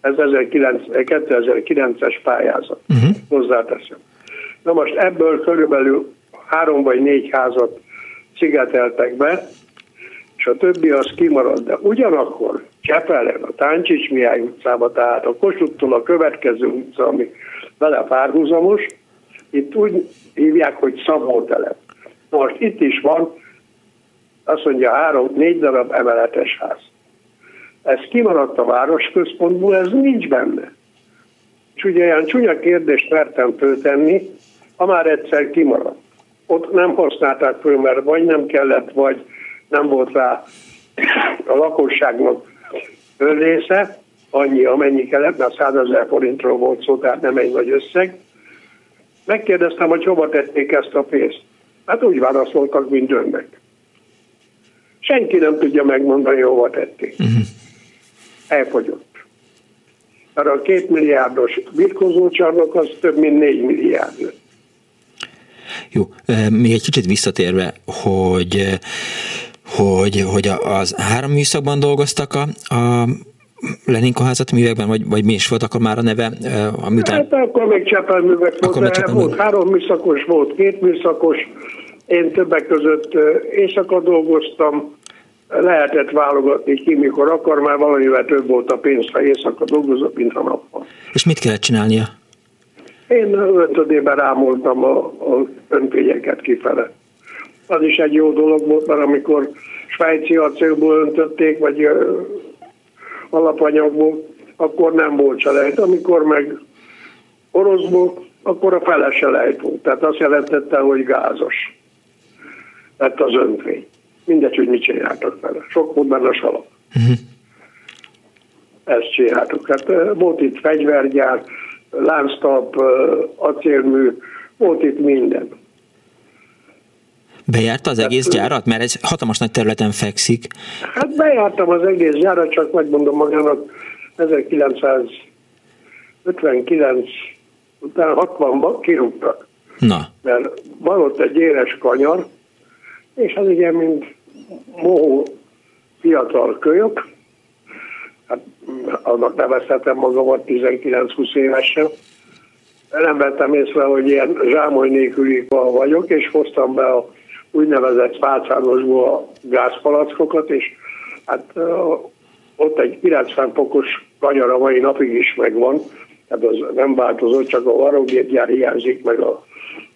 Ez 2009-es pályázat, uh-huh. hozzáteszem. Na most ebből körülbelül három vagy négy házat szigeteltek be, és a többi az kimarad. De ugyanakkor Csepelen, a Táncsics Mihály utcába, tehát a Kosuttól a következő utca, ami vele párhuzamos, itt úgy hívják, hogy Szabótelep. Most itt is van azt mondja három, négy darab emeletes ház. Ez kimaradt a városközpontból, ez nincs benne. És ugye olyan csúnya kérdést mertem föltenni, ha már egyszer kimaradt. Ott nem használták föl, mert vagy nem kellett, vagy nem volt rá a lakosságnak része, annyi, amennyi kellett, mert 100 ezer forintról volt szó, tehát nem egy nagy összeg. Megkérdeztem, hogy hova tették ezt a pénzt. Hát úgy válaszoltak, mint önnek. Senki nem tudja megmondani, hova tették. Uh-huh. Elfogyott. Mert a két milliárdos birkozócsarnok az több mint négy milliárd. Jó, még egy kicsit visszatérve, hogy hogy, hogy az három műszakban dolgoztak a, a Leninka házat művekben, vagy, vagy mi is volt akkor már a neve? Amiután... Hát akkor még Csepel művek volt, Csepel volt három műszakos, volt két műszakos, én többek között éjszaka dolgoztam, lehetett válogatni ki, mikor akar, már valamivel több volt a pénz, ha éjszaka dolgozott, mint ha nappal. És mit kellett csinálnia? Én öntödében rámoltam a, a önfényeket kifele. Az is egy jó dolog volt, mert amikor svájci acélból öntötték, vagy alapanyagból, akkor nem volt selejt. Amikor meg oroszból, akkor a fele selejt volt. Tehát azt jelentette, hogy gázos lett az önfény. Mindegy, hogy mit csináltak vele. Sok volt benne a salak. Uh-huh. Ezt csináltuk. Hát volt itt fegyvergyár, lánctalp, acélmű, volt itt minden. Bejárta az egész gyárat? Mert ez hatalmas nagy területen fekszik. Hát bejártam az egész gyárat, csak megmondom magának 1959 után 60-ban kirúgtak. Na. Mert van ott egy éles kanyar, és az ugye, mint mohó fiatal kölyök, hát annak nevezhetem magamat 19-20 évesen, nem vettem észre, hogy ilyen zsámoly nélküli vagyok, és hoztam be a úgynevezett fácánosból a gázpalackokat, és Hát ott egy 90 fokos kanyar a mai napig is megvan, tehát az nem változott, csak a varrógépgyár hiányzik, meg a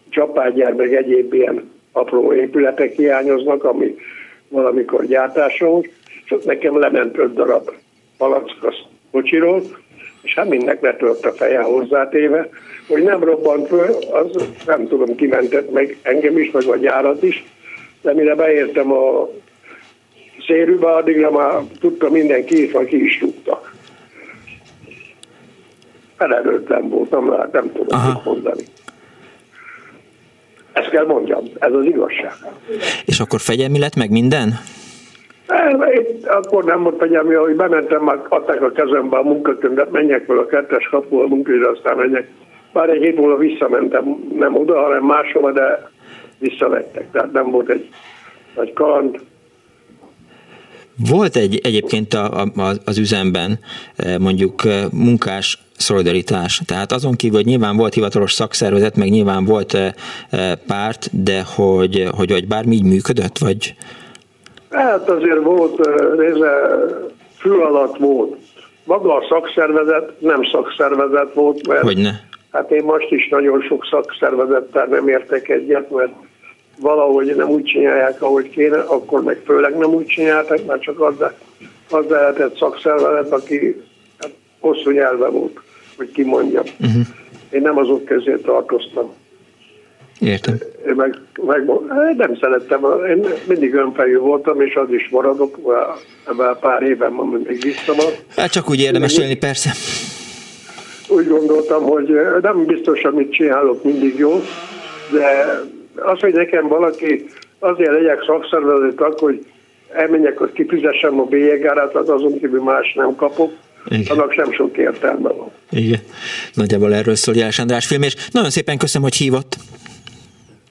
csapágyár, meg egyéb ilyen apró épületek hiányoznak, ami valamikor gyártáson, és ott nekem lement öt darab palack a kocsiról, és hát mindnek letört a feje hozzátéve, hogy nem robbant föl, az nem tudom, kimentett meg engem is, meg a gyárat is, de mire beértem a szérűbe, addigra már tudta mindenki, és ki is tudtak. Felelőtlen volt, nem, lehet, nem tudom Aha. mondani. Ezt kell mondjam, ez az igazság. És akkor fegyelmi lett meg minden? Én akkor nem volt fegyelmi, hogy bementem, már adták a kezembe a munkakönyvet, menjek fel a kettes kapu a munkaidő, aztán menjek. Bár egy hét múlva visszamentem, nem oda, hanem máshova, de visszavettek. Tehát nem volt egy nagy kaland. Volt egy egyébként a, a, az üzemben eh, mondjuk eh, munkás szolidaritás. Tehát azon kívül, hogy nyilván volt hivatalos szakszervezet, meg nyilván volt eh, párt, de hogy, hogy, hogy bármi így működött, vagy? Hát azért volt része fő alatt volt. Maga a szakszervezet nem szakszervezet volt, mert Hogyne. hát én most is nagyon sok szakszervezettel nem értek egyet, mert valahogy nem úgy csinálják, ahogy kéne, akkor meg főleg nem úgy csináltak, mert csak az, az lehetett szakszervezet, aki hát, hosszú nyelve volt, hogy kimondjam. Uh-huh. Én nem azok közé tartoztam. Értem. Én meg, meg, nem szerettem, én mindig önfejű voltam, és az is maradok, ebben pár éven ma még visszamad. Hát csak úgy érdemes élni, persze. Úgy gondoltam, hogy nem biztos, amit csinálok mindig jó, de az, hogy nekem valaki azért legyek szakszervezet, hogy elmenjek, hogy kifizessem a bélyegárát, az azon kívül más nem kapok, igen. annak sem sok értelme van. Igen, nagyjából erről szól Jeles András film, és nagyon szépen köszönöm, hogy hívott.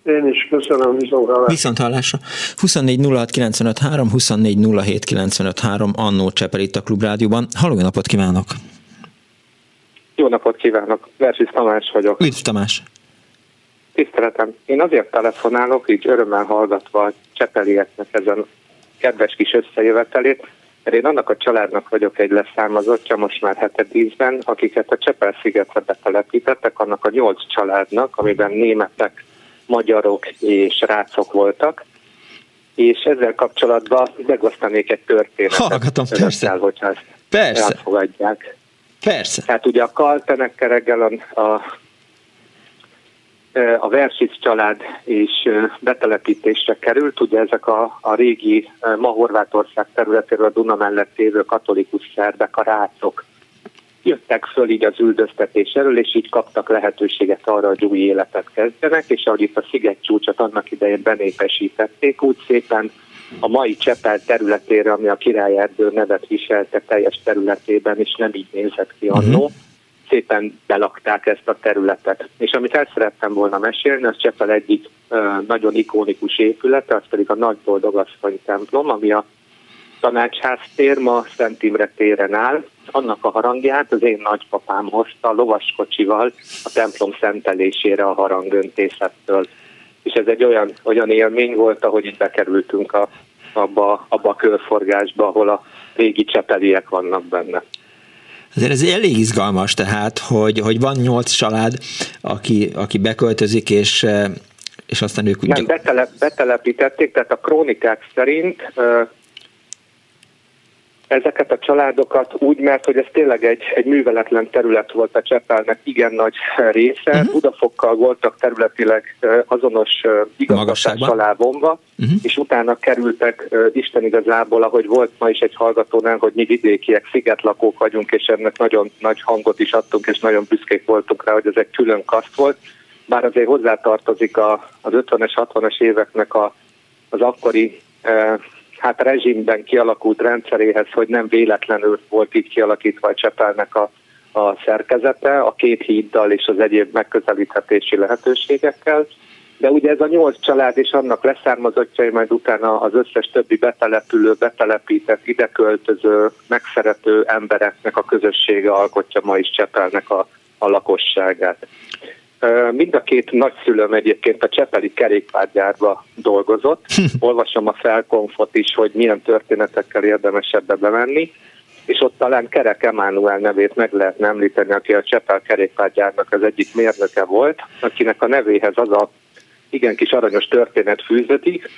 Én is köszönöm, viszont hallásra. Viszont hallásra. 24 06 95 3, 24 07 95 3, Annó Csepel itt a Klubrádióban. Halló, napot kívánok! Jó napot kívánok! Versis Tamás vagyok. Üdv Tamás! Tiszteletem, én azért telefonálok, így örömmel hallgatva a Csepelieknek ezen kedves kis összejövetelét, mert én annak a családnak vagyok egy leszármazottja, most már hetedízben, akiket a Csepel-szigetre betelepítettek, annak a nyolc családnak, amiben németek, magyarok és rácok voltak, és ezzel kapcsolatban megosztanék egy történetet. Hallgatom, persze. hogyha ezt persze. elfogadják. Persze. Tehát ugye a Kaltenekkel reggel a, a a Versic család és betelepítésre került. Ugye ezek a, a régi ma Horvátország területéről a Duna mellett lévő katolikus szerbek, a rácok jöttek föl így az üldöztetés elől, és így kaptak lehetőséget arra, hogy új életet kezdjenek, és ahogy itt a sziget csúcsot annak idején benépesítették, úgy szépen a mai Csepel területére, ami a Királyerdő nevet viselte teljes területében, és nem így nézett ki annó, uh-huh. Szépen belakták ezt a területet. És amit el szerettem volna mesélni, az Csepel egyik nagyon ikonikus épülete, az pedig a Nagy Boldogasszony templom, ami a tanácsház tér ma Szent Imre téren áll, annak a harangját az én nagypapám hozta lovaskocsival a templom szentelésére a harangöntészettől. És ez egy olyan, olyan élmény volt, ahogy itt bekerültünk a, abba, abba a körforgásba, ahol a régi csepeliek vannak benne. Azért ez elég izgalmas, tehát, hogy, hogy van nyolc család, aki, aki beköltözik, és, és aztán ők... Nem, betelep, betelepítették, tehát a krónikák szerint ezeket a családokat úgy, mert hogy ez tényleg egy, egy műveletlen terület volt a Csepelnek igen nagy része. Uh-huh. Budafokkal voltak területileg azonos igazgatás alá vonva, uh-huh. és utána kerültek Isten igazából, ahogy volt ma is egy hallgatónál, hogy mi vidékiek, szigetlakók vagyunk, és ennek nagyon nagy hangot is adtunk, és nagyon büszkék voltunk rá, hogy ez egy külön kaszt volt. Bár azért hozzátartozik a, az 50-es, 60-as éveknek a, az akkori hát rezsimben kialakult rendszeréhez, hogy nem véletlenül volt így kialakítva a Csepelnek a, a szerkezete, a két híddal és az egyéb megközelíthetési lehetőségekkel. De ugye ez a nyolc család és annak leszármazottjai, majd utána az összes többi betelepülő, betelepített, ideköltöző, megszerető embereknek a közössége alkotja ma is Csepelnek a, a lakosságát. Mind a két nagyszülőm egyébként a Csepeli kerékpárgyárba dolgozott. Olvasom a felkonfot is, hogy milyen történetekkel érdemes ebbe bemenni és ott talán Kerek Emánuel nevét meg lehetne említeni, aki a Csepel kerékpárgyárnak az egyik mérnöke volt, akinek a nevéhez az a igen kis aranyos történet fűződik,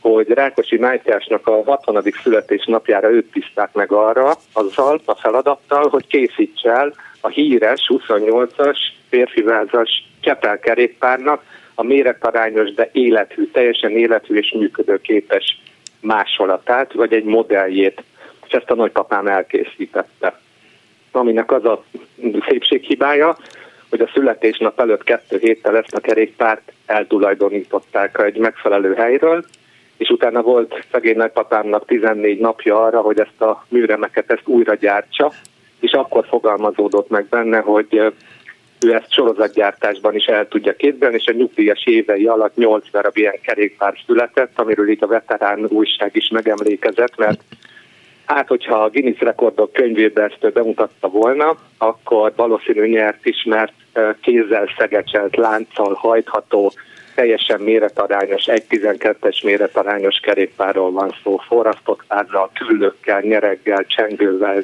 hogy Rákosi Mátyásnak a 60. születésnapjára őt tiszták meg arra, azzal a feladattal, hogy készíts el a híres 28-as férfivázas Csepel kerékpárnak a méretarányos, de élethű, teljesen élethű és működőképes másolatát, vagy egy modelljét és ezt a nagypapám elkészítette. Aminek az a szépséghibája, hogy a születésnap előtt kettő héttel ezt a kerékpárt eltulajdonították egy megfelelő helyről, és utána volt szegény nagypapámnak 14 napja arra, hogy ezt a műremeket ezt újra gyártsa, és akkor fogalmazódott meg benne, hogy ő ezt sorozatgyártásban is el tudja képzelni, és a nyugdíjas évei alatt 8 darab ilyen kerékpár született, amiről így a veterán újság is megemlékezett, mert Hát, hogyha a Guinness rekordok könyvében ezt bemutatta volna, akkor valószínű nyert is, mert kézzel szegecselt, lánccal hajtható, teljesen méretarányos, 1.12-es méretarányos kerékpárról van szó, forrasztott ázzal, küllőkkel, nyereggel, csengővel,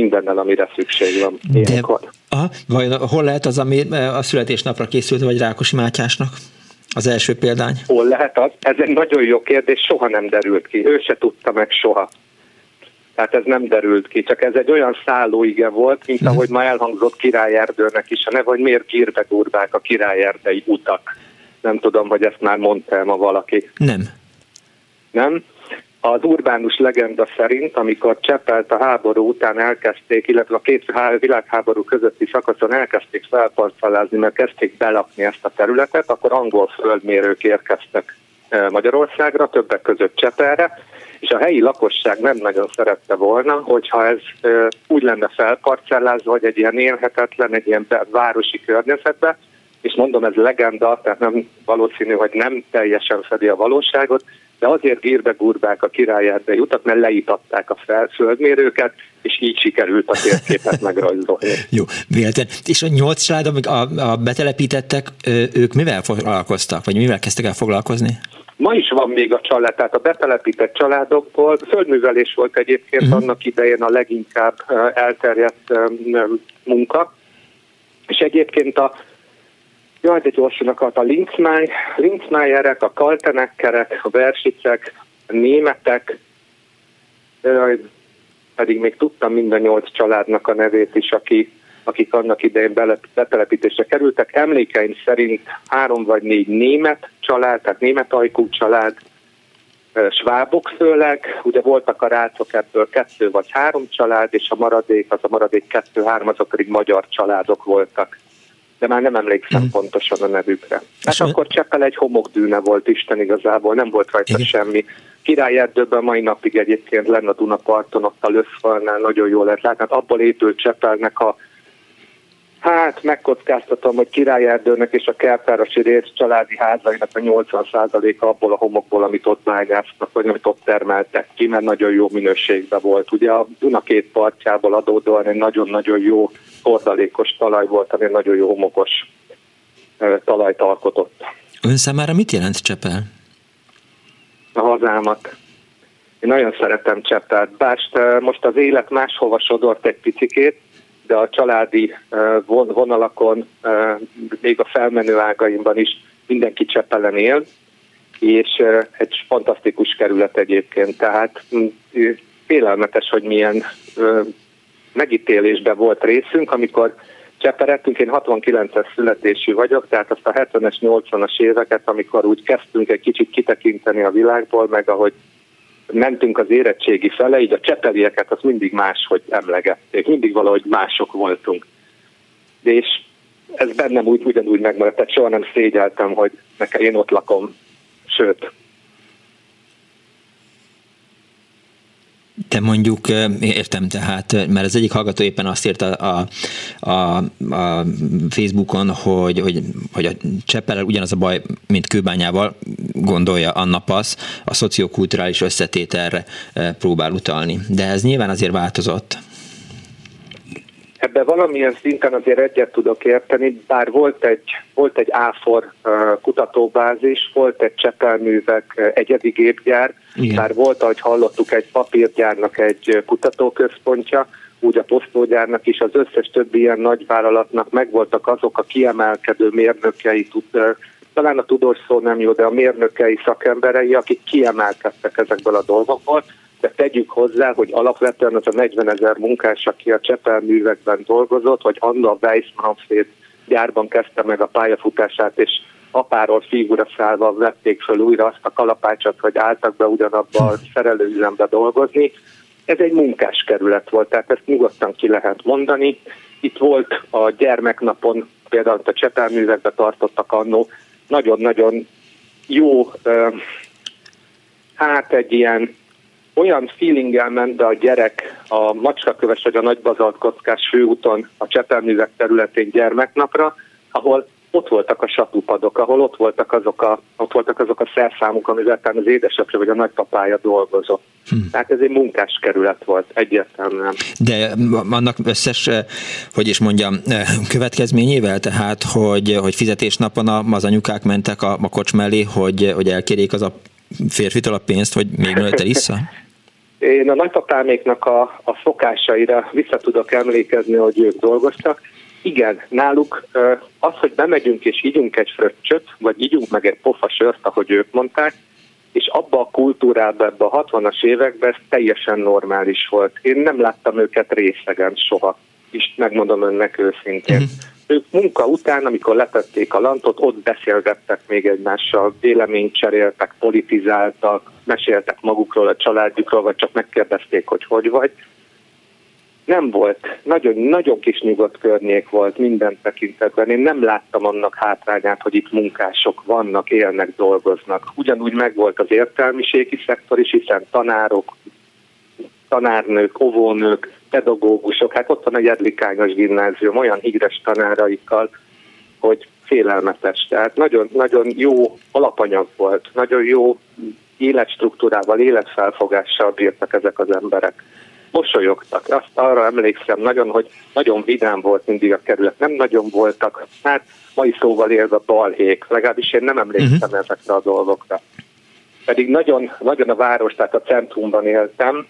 mindennel, amire szükség van De, aha, vajon hol lehet az, ami a születésnapra készült, vagy Rákosi Mátyásnak? Az első példány. Hol lehet az? Ez egy nagyon jó kérdés, soha nem derült ki. Ő se tudta meg soha. Tehát ez nem derült ki, csak ez egy olyan szállóige volt, mint mhm. ahogy ma elhangzott királyerdőnek is a neve, hogy miért kírbe gurbák a királyerdei utak. Nem tudom, hogy ezt már mondta ma valaki. Nem. Nem? Az urbánus legenda szerint, amikor Csepelt a háború után elkezdték, illetve a két világháború közötti szakaszon elkezdték felparcellázni, mert kezdték belakni ezt a területet, akkor angol földmérők érkeztek eh, Magyarországra, többek között Csepelre, és a helyi lakosság nem nagyon szerette volna, hogyha ez úgy lenne felparcellázva, hogy egy ilyen élhetetlen, egy ilyen városi környezetbe, és mondom, ez legenda, tehát nem valószínű, hogy nem teljesen fedi a valóságot, de azért gírbe gurbák a királyerdei utat, mert leítatták a földmérőket, és így sikerült a térképet megrajzolni. Jó, véletlen. És a nyolc család, amik a, a betelepítettek, ők mivel foglalkoztak, vagy mivel kezdtek el foglalkozni? Ma is van még a család, tehát a betelepített családokból. Földművelés volt egyébként uh-huh. annak idején a leginkább elterjedt munka. És egyébként a Jaj, de gyorsan akart a Linzmáj, Linzmájerek, a Kaltenekkerek, a Versicek, a németek, pedig még tudtam mind a nyolc családnak a nevét is, aki akik annak idején betelepítésre kerültek. Emlékeim szerint három vagy négy német család, tehát német ajkú család, svábok főleg, ugye voltak a rácok ebből kettő vagy három család, és a maradék, az a maradék kettő-három, azok pedig magyar családok voltak. De már nem emlékszem mm. pontosan a nevükre. Hát akkor Cseppel egy homokdűne volt Isten igazából, nem volt rajta Igen. semmi. Királyerdőben mai napig egyébként lenne a Dunaparton, ott a Löszfalnál nagyon jól lehet látni. Hát abból épült Cseppelnek a Hát megkockáztatom, hogy Királyerdőnek és a Kertárosi rész családi házainak a 80%-a abból a homokból, amit ott vágáztak, vagy amit ott termeltek ki, mert nagyon jó minőségben volt. Ugye a Duna két partjából adódóan egy nagyon-nagyon jó hordalékos talaj volt, ami nagyon jó homokos talajt alkotott. Ön számára mit jelent Csepel? A hazámat. Én nagyon szeretem Csepelt, bár most az élet máshova sodort egy picikét, de a családi vonalakon, még a felmenő ágaimban is mindenki Csepelen él, és egy fantasztikus kerület egyébként, tehát félelmetes, hogy milyen megítélésben volt részünk, amikor cseperettünk, én 69-es születésű vagyok, tehát azt a 70-es, 80-as éveket, amikor úgy kezdtünk egy kicsit kitekinteni a világból, meg ahogy mentünk az érettségi fele, így a csepelieket az mindig máshogy emlegették, mindig valahogy mások voltunk. És ez bennem úgy ugyanúgy megmaradt, tehát soha nem szégyeltem, hogy nekem én ott lakom, sőt, Te mondjuk, értem tehát, mert az egyik hallgató éppen azt írta a, a, a Facebookon, hogy, hogy, hogy a Cseppel ugyanaz a baj, mint Kőbányával, gondolja Anna Pasz, a szociokulturális összetételre próbál utalni. De ez nyilván azért változott. Ebben valamilyen szinten azért egyet tudok érteni, bár volt egy, volt egy áfor kutatóbázis, volt egy csepelművek egyedi gépgyár, Igen. bár volt, ahogy hallottuk, egy papírgyárnak egy kutatóközpontja, úgy a posztógyárnak is, az összes többi ilyen nagyvállalatnak megvoltak azok a kiemelkedő mérnökei, talán a tudós szó nem jó, de a mérnökei szakemberei, akik kiemelkedtek ezekből a dolgokból, de tegyük hozzá, hogy alapvetően az a 40 ezer munkás, aki a Csepel művekben dolgozott, vagy Anna Weissmanfred gyárban kezdte meg a pályafutását, és apáról figura szállva vették föl újra azt a kalapácsot, hogy álltak be ugyanabba a szerelőüzembe dolgozni. Ez egy munkáskerület volt, tehát ezt nyugodtan ki lehet mondani. Itt volt a gyermeknapon, például a Csepel művekbe tartottak annó, nagyon-nagyon jó, hát egy ilyen olyan feelinggel ment be a gyerek a Macskaköves vagy a Nagybazaltkockás főúton a Csepelművek területén gyermeknapra, ahol ott voltak a satupadok, ahol ott voltak azok a, ott voltak azok a szerszámok, amivel az édesapja vagy a nagypapája dolgozott. Hm. Tehát ez egy munkáskerület volt, egyértelműen. De annak összes, eh, hogy is mondjam, eh, következményével, tehát, hogy, hogy fizetésnapon az anyukák mentek a, a kocs mellé, hogy, hogy elkérjék az a férfitől a pénzt, hogy még nőtte vissza? Én a nagypapáméknak a, a szokásaira vissza tudok emlékezni, hogy ők dolgoztak. Igen, náluk az, hogy bemegyünk és ígyunk egy fröccsöt, vagy ígyunk meg egy pofa sört, ahogy ők mondták, és abba a kultúrába, ebbe a 60-as években ez teljesen normális volt. Én nem láttam őket részegen soha, és megmondom önnek őszintén. Uh-huh. Ők munka után, amikor letették a lantot, ott beszélgettek még egymással, véleményt cseréltek, politizáltak, meséltek magukról, a családjukról, vagy csak megkérdezték, hogy hogy vagy. Nem volt. Nagyon, nagyon kis nyugodt környék volt minden tekintetben. Én nem láttam annak hátrányát, hogy itt munkások vannak, élnek, dolgoznak. Ugyanúgy megvolt az értelmiségi szektor is, hiszen tanárok, tanárnők, óvónők, pedagógusok, hát ott van egy Jedlikányos gimnázium olyan híres tanáraikkal, hogy félelmetes. Tehát nagyon, nagyon jó alapanyag volt, nagyon jó életstruktúrával, életfelfogással bírtak ezek az emberek. Mosolyogtak. Azt arra emlékszem nagyon, hogy nagyon vidám volt mindig a kerület. Nem nagyon voltak, hát mai szóval élve balhék. Legalábbis én nem emlékszem uh-huh. ezekre a dolgokra. Pedig nagyon, nagyon a város, tehát a centrumban éltem,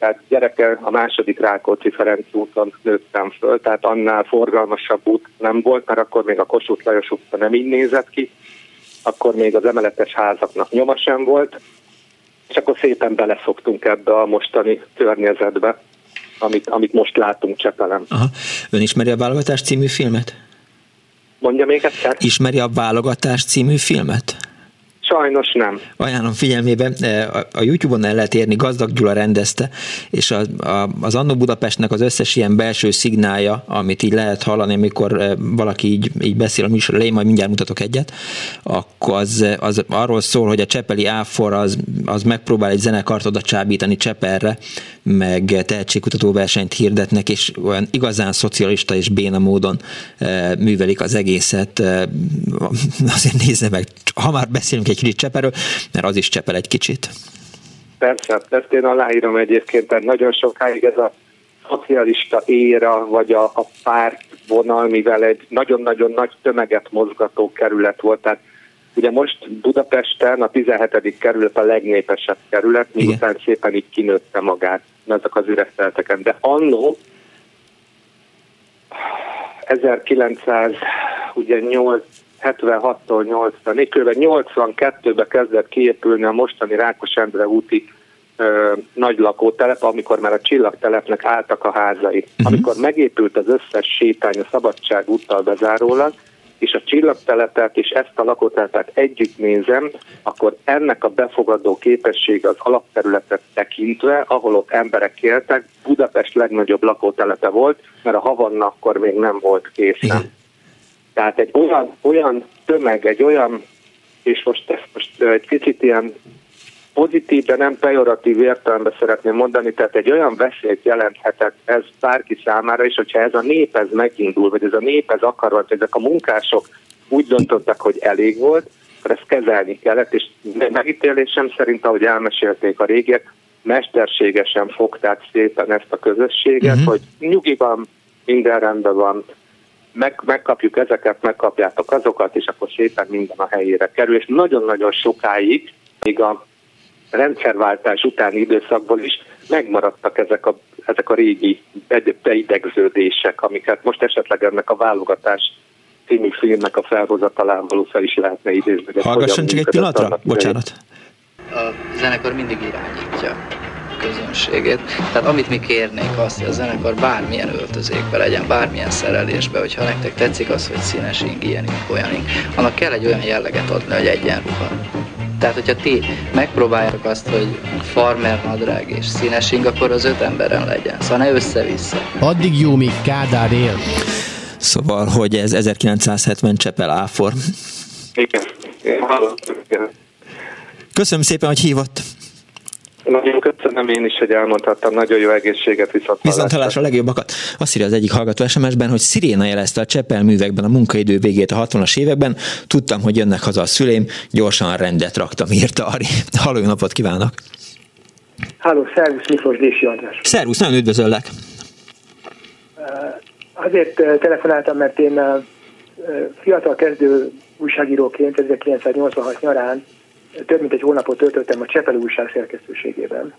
tehát gyereke a második Rákóczi Ferenc úton nőttem föl, tehát annál forgalmasabb út nem volt, mert akkor még a Kossuth Lajos utca nem így nézett ki, akkor még az emeletes házaknak nyoma sem volt, és akkor szépen beleszoktunk ebbe a mostani környezetbe, amit, amit most látunk Csepelem. Aha. Ön ismeri a Válogatás című filmet? Mondja még egyszer. Ismeri a Válogatás című filmet? Sajnos nem. Ajánlom figyelmébe, e, a YouTube-on el lehet érni, Gazdag Gyula rendezte, és a, a, az Annó Budapestnek az összes ilyen belső szignálja, amit így lehet hallani, amikor e, valaki így, így beszél a műsor elején, majd mindjárt mutatok egyet, akkor az, az arról szól, hogy a Csepeli Áfor az, az megpróbál egy zenekart oda csábítani Cseperre, meg tehetségkutató versenyt hirdetnek, és olyan igazán szocialista és béna módon művelik az egészet. Azért nézze meg, ha már beszélünk egy kicsit Cseperről, mert az is Csepel egy kicsit. Persze, ezt én aláírom egyébként, tehát nagyon sokáig ez a szocialista éra, vagy a, a párt vonal, mivel egy nagyon-nagyon nagy tömeget mozgató kerület volt, tehát Ugye most Budapesten a 17. kerület a legnépesebb kerület, miután szépen így kinőtte magát ezek az üres de annó 1900, ugye 8, 76-tól 80, kb. 82-ben kezdett kiépülni a mostani Rákos Endre úti ö, nagy lakótelep, amikor már a csillagtelepnek álltak a házai. Uh-huh. Amikor megépült az összes sétány a Szabadság úttal bezárólag, és a csillagtelepet és ezt a lakótelepet együtt nézem, akkor ennek a befogadó képessége az alapterületet tekintve, ahol ott emberek éltek, Budapest legnagyobb lakótelepe volt, mert a Havanna akkor még nem volt készen. Tehát egy olyan, olyan tömeg, egy olyan, és most ezt most egy kicsit ilyen pozitív, de nem pejoratív értelemben szeretném mondani, tehát egy olyan veszélyt jelenthetett ez bárki számára, és hogyha ez a nép ez megindul, vagy ez a nép ez akar, vagy ezek a munkások úgy döntöttek, hogy elég volt, akkor ezt kezelni kellett, és megítélésem szerint, ahogy elmesélték a régiek, mesterségesen fogták szépen ezt a közösséget, uh-huh. hogy nyugiban minden rendben van, meg, megkapjuk ezeket, megkapjátok azokat, és akkor szépen minden a helyére kerül, és nagyon-nagyon sokáig, még a rendszerváltás utáni időszakból is megmaradtak ezek a, ezek a régi beidegződések, amiket most esetleg ennek a válogatás című filmnek a felhozatalán való fel is lehetne idézni. Hallgasson csak egy pillanatra, bocsánat. A zenekar mindig irányítja közönségét. Tehát amit mi kérnénk azt, hogy a zenekar bármilyen öltözékbe legyen, bármilyen szerelésbe, hogyha nektek tetszik az, hogy színes ing, ilyen ing, olyan ing, annak kell egy olyan jelleget adni, hogy egyenruha. Tehát, hogyha ti megpróbáljátok azt, hogy farmer nadrág és színes ing, akkor az öt emberen legyen. Szóval ne össze-vissza. Addig jó, míg Kádár él. Szóval, hogy ez 1970 Csepel Áfor. Igen. Igen. Köszönöm szépen, hogy hívott. Nagyon köszönöm én is, hogy elmondhattam. Nagyon jó egészséget, viszont Viszont hallásra a legjobbakat. Azt írja az egyik hallgató SMS-ben, hogy Sziréna jelezte a Csepel művekben a munkaidő végét a 60-as években. Tudtam, hogy jönnek haza a szüleim, gyorsan rendet raktam, írta Ari. Halló, napot kívánok! Halló, szervusz, Miklós Dési András. Szervusz, nagyon üdvözöllek! Azért telefonáltam, mert én fiatal kezdő újságíróként 1986 nyarán több mint egy hónapot töltöttem a Csepel újság szerkesztőségében.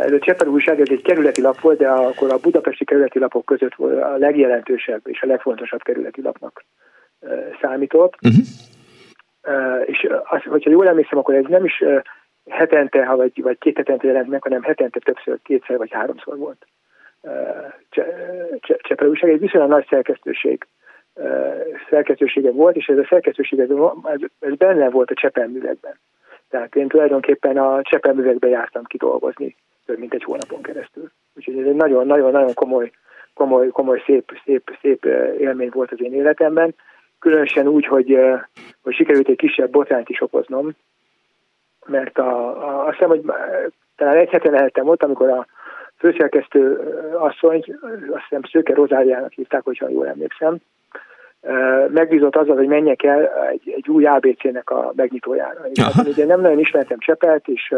Ez a Csepel újság ez egy kerületi lap volt, de akkor a budapesti kerületi lapok között volt a legjelentősebb és a legfontosabb kerületi lapnak számított. Uh-huh. És az, hogyha jól emlékszem, akkor ez nem is hetente, ha vagy, vagy két hetente jelent meg, hanem hetente többször, kétszer vagy háromszor volt. Csepel újság egy viszonylag nagy szerkesztőség szerkesztősége volt, és ez a szerkesztőség ez, ez benne volt a csepelművekben. Tehát én tulajdonképpen a csepelművekben jártam kidolgozni több mint egy hónapon keresztül. Úgyhogy ez egy nagyon-nagyon-nagyon komoly, komoly, komoly szép, szép, szép élmény volt az én életemben. Különösen úgy, hogy, hogy sikerült egy kisebb botrányt is okoznom, mert a, a, azt hiszem, hogy talán egy hete lehettem ott, amikor a főszerkesztő asszony, azt hiszem Szőke Rozáriának hívták, hogyha jól emlékszem, megbízott azzal, hogy menjek el egy, egy új ABC-nek a megnyitójára. Hát, ugye nem nagyon ismertem Csepelt, és,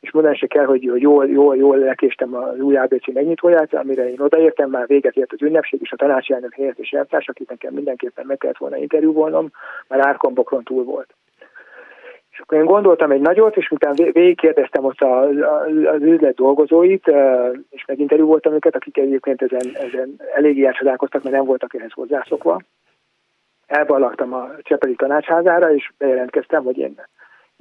és mondani se kell, hogy jól, jól, jól lekéstem az új ABC megnyitóját, amire én odaértem, már véget ért az ünnepség, és a tanácselnök helyett és eltárs, akit nekem mindenképpen meg kellett volna interjúvolnom, már árkombokron túl volt. És akkor én gondoltam egy nagyot, és utána végigkérdeztem ott a, a, az üzlet dolgozóit, és meginterjú voltam őket, akik egyébként ezen, ezen eléggé elcsodálkoztak, mert nem voltak ehhez hozzászokva elballagtam a Csepeli tanácsházára, és bejelentkeztem, hogy én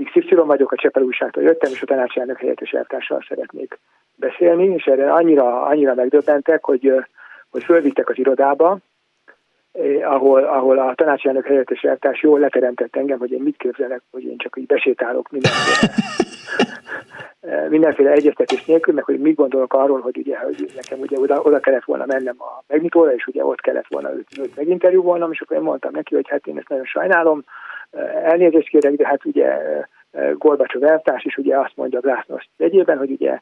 XY vagyok, a Csepel újságtól jöttem, és a tanácselnök helyettes eltársal szeretnék beszélni, és erre annyira, annyira megdöbbentek, hogy, hogy fölvittek az irodába, eh, ahol, ahol a tanácselnök helyettes eltárs jól leteremtett engem, hogy én mit képzelek, hogy én csak így besétálok mindenféle, mindenféle egyeztetés nélkül, meg hogy mit gondolok arról, hogy ugye, hogy nekem ugye oda, oda kellett volna mennem a megnyitóra, és ugye ott kellett volna őt, őt meginterjúvolnom, és akkor én mondtam neki, hogy hát én ezt nagyon sajnálom, elnézést kérek, de hát ugye Gorbacsov eltárs is ugye azt mondja Glásznos egyében, hogy ugye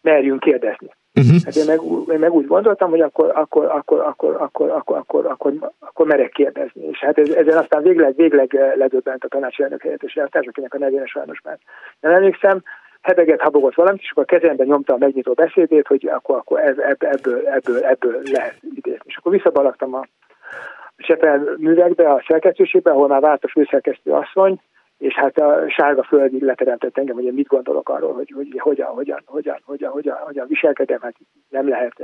merjünk kérdezni. Uh-huh. Hát én meg, én meg úgy gondoltam, hogy akkor, akkor, akkor, akkor, akkor, akkor, akkor, akkor, akkor merek kérdezni. És hát ez, ezen aztán végleg, végleg ledöbbent a tanácselnök helyettes eltárs, akinek a nevére sajnos már nem emlékszem, hebeget, habogott valamit, és akkor a kezemben nyomta a megnyitó beszédét, hogy akkor, akkor ebből, ebből, ebből lehet idézni. És akkor visszabalagtam a Csepel művekbe, a szerkesztőségbe, ahol már várt a főszerkesztő asszony, és hát a sárga föld leteremtett engem, hogy én mit gondolok arról, hogy, hogy hogyan, hogyan, hogyan, hogyan, hogyan, hogyan viselkedem, hát nem lehet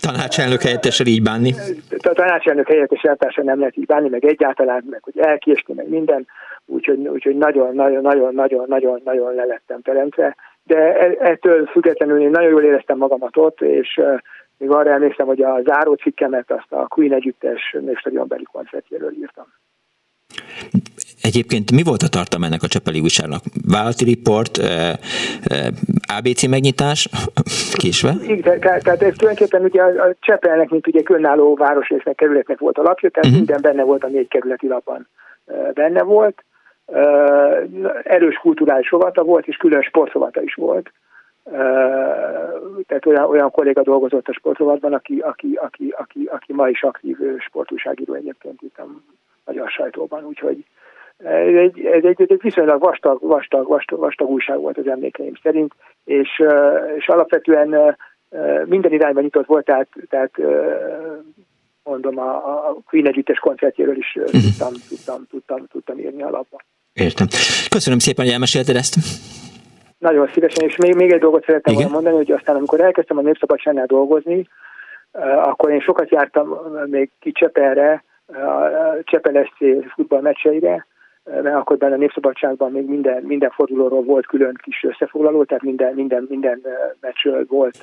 Tanácselnök helyettesel így bánni? A tanácselnök helyettes eltársa nem lehet így bánni, meg egyáltalán, meg hogy elkésni, meg minden, úgyhogy, úgyhogy nagyon, nagyon, nagyon, nagyon, nagyon, nagyon le lettem teremtve. De e, ettől függetlenül én nagyon jól éreztem magamat ott, és még arra emlékszem, hogy a záró cikkemet azt a Queen együttes népstadionbeli koncertjéről írtam. Egyébként mi volt a tartalma ennek a Csepeli újságnak? Vállalati report, ABC megnyitás, késve? Igen, tehát ez tulajdonképpen ugye a Csepelnek, mint ugye különálló városrésznek, kerületnek volt a lapja, tehát uh-huh. minden benne volt a négy kerületi lapban benne volt. Erős kulturális rovata volt, és külön sportrovata is volt. Tehát olyan, olyan kolléga dolgozott a sportrovatban, aki, aki, aki, aki, aki ma is aktív sportúságíró egyébként itt a magyar sajtóban, úgyhogy ez egy, ez egy, egy viszonylag vastag, vastag, vastag, vastag újság volt az emlékeim szerint, és, és alapvetően minden irányban nyitott volt, tehát, tehát mondom, a, a Queen együttes koncertjéről is uh-huh. tudtam, tudtam, tudtam, tudtam írni alapba. Értem. Köszönöm szépen, hogy elmesélted ezt. Nagyon szívesen, és még, még egy dolgot szerettem volna mondani, hogy aztán amikor elkezdtem a Népszabadságnál dolgozni, akkor én sokat jártam még ki Csepelre, a Csepel SC futballmeccseire, mert akkor benne a Népszabadságban még minden, minden fordulóról volt külön kis összefoglaló, tehát minden, minden, minden meccsről volt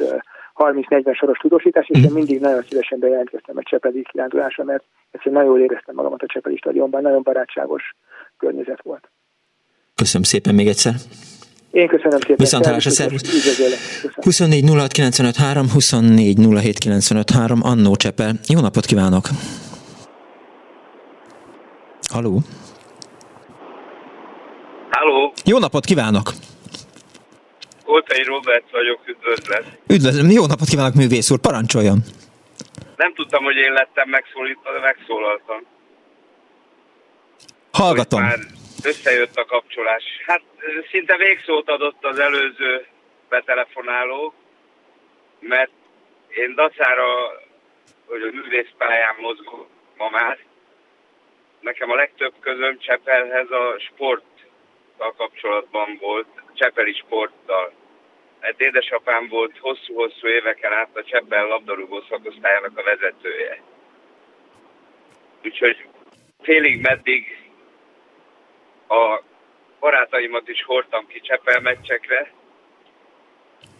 30-40 soros tudósítás, és én mindig nagyon szívesen bejelentkeztem a Csepeli kirándulásra, mert egyszerűen nagyon jól éreztem magamat a Csepeli stadionban, nagyon barátságos környezet volt. Köszönöm szépen még egyszer. Én köszönöm szépen. Viszont hallásra, szervusz. 24 06 95 3, 24 07 95 3, Annó Csepel. Jó napot kívánok! Haló? Halló! Jó napot kívánok! Koltai Robert vagyok, üdvözlet. Üdvözlöm, jó napot kívánok, művész úr, parancsoljon! Nem tudtam, hogy én lettem megszólítva, de megszólaltam. Hallgatom. Hogy már összejött a kapcsolás. Hát szinte végszót adott az előző betelefonáló, mert én dacára, hogy a művészpályán mozgok ma már, nekem a legtöbb közöm Csepelhez a sporttal kapcsolatban volt, Csepeli sporttal. Mert édesapám volt hosszú-hosszú éveken át a Csepel labdarúgó szakosztályának a vezetője. Úgyhogy félig meddig a barátaimat is hordtam ki Csepel meccsekre,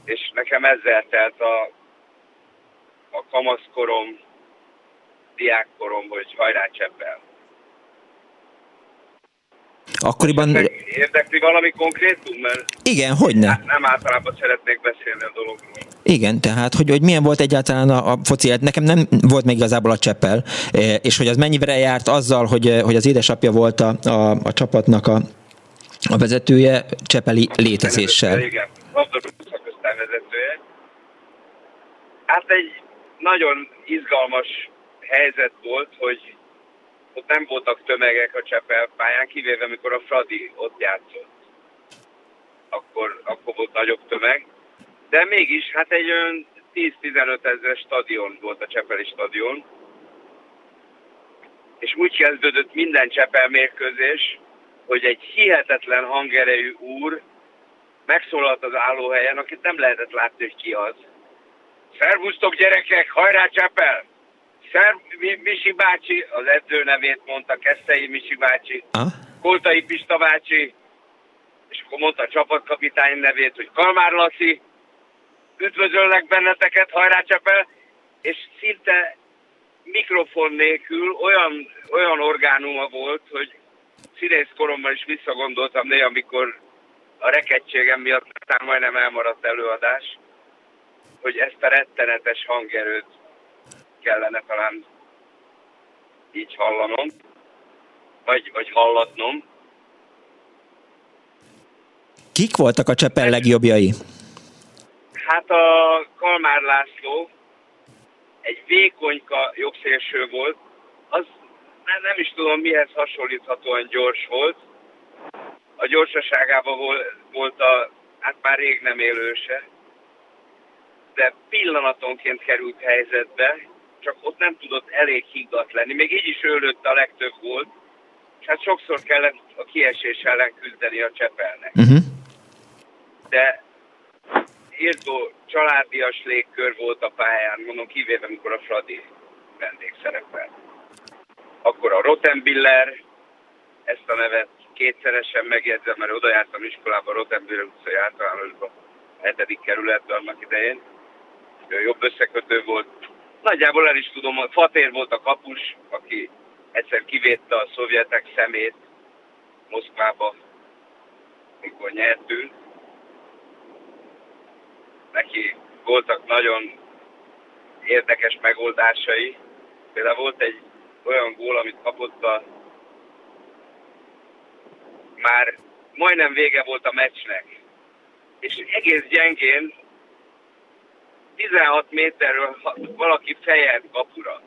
és nekem ezzel telt a, a kamaszkorom, diákkorom, hogy hajrá Csepel. Akkoriban... Érdekli valami konkrétum? Mert Igen, hogy ne? Nem általában szeretnék beszélni a dologról. Igen, tehát, hogy, hogy milyen volt egyáltalán a, a foci élet. Nekem nem volt még igazából a Cseppel, e, és hogy az mennyire járt azzal, hogy, hogy az édesapja volt a, a, a csapatnak a, a vezetője Csepeli létezéssel. Igen, vezetője. Hát egy nagyon izgalmas helyzet volt, hogy ott nem voltak tömegek a Csepel pályán, kivéve amikor a Fradi ott játszott. Akkor, akkor volt nagyobb tömeg. De mégis, hát egy olyan 10-15 ezer stadion volt a Csepeli stadion. És úgy kezdődött minden Csepel mérkőzés, hogy egy hihetetlen hangerejű úr megszólalt az állóhelyen, akit nem lehetett látni, hogy ki az. Szervusztok gyerekek, hajrá Csepel! Szer, Misi bácsi, az edző nevét mondta, Kesztei Misi bácsi, ah? Koltai Pista bácsi, és akkor mondta a csapatkapitány nevét, hogy Kalmár Laci, üdvözöllek benneteket, hajrá Csepel, és szinte mikrofon nélkül olyan, olyan orgánuma volt, hogy színész koromban is visszagondoltam néha, amikor a rekedtségem miatt aztán majdnem elmaradt előadás, hogy ezt a rettenetes hangerőt kellene talán így hallanom, vagy, vagy hallatnom. Kik voltak a Csepel legjobbjai? Hát a Kalmár László egy vékonyka jogszélső volt, az nem, nem is tudom mihez hasonlíthatóan gyors volt. A gyorsaságában volt a, hát már rég nem élőse, de pillanatonként került helyzetbe, csak ott nem tudott elég higgadt lenni. Még így is ő a legtöbb volt, és hát sokszor kellett a kiesés ellen küzdeni a Csepelnek. Uh-huh. De írtó családias légkör volt a pályán, mondom kivéve, amikor a Fradi vendégszerepel. Akkor a Rottenbiller, ezt a nevet kétszeresen megjegyzem, mert oda jártam iskolába, Rottenbiller utcai általánosban, a hetedik kerületben annak idején. Ő jobb összekötő volt, Nagyjából el is tudom, hogy Fatér volt a kapus, aki egyszer kivédte a szovjetek szemét Moszkvába, mikor nyertünk. Neki voltak nagyon érdekes megoldásai. Például volt egy olyan gól, amit kapott a már majdnem vége volt a meccsnek. És egész gyengén 16 méterről valaki fejelt kapura.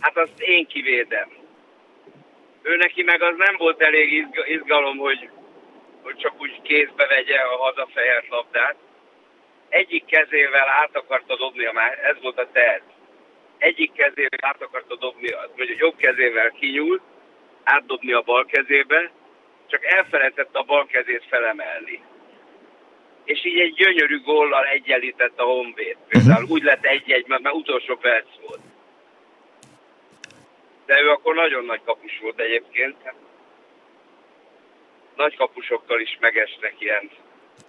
Hát azt én kivédem. Ő neki meg az nem volt elég izgalom, hogy, hogy csak úgy kézbe vegye a hazafejelt labdát. egyik kezével át akarta dobni a már, ez volt a terv. Egyik kezével át akarta dobni, vagy a jobb kezével kinyúlt, átdobni a bal kezébe, csak elfelejtette a bal kezét felemelni. És így egy gyönyörű góllal egyenlített a Honvéd. Például úgy lett egy-egy, mert, mert utolsó perc volt. De ő akkor nagyon nagy kapus volt egyébként. Nagy kapusokkal is megesnek ilyen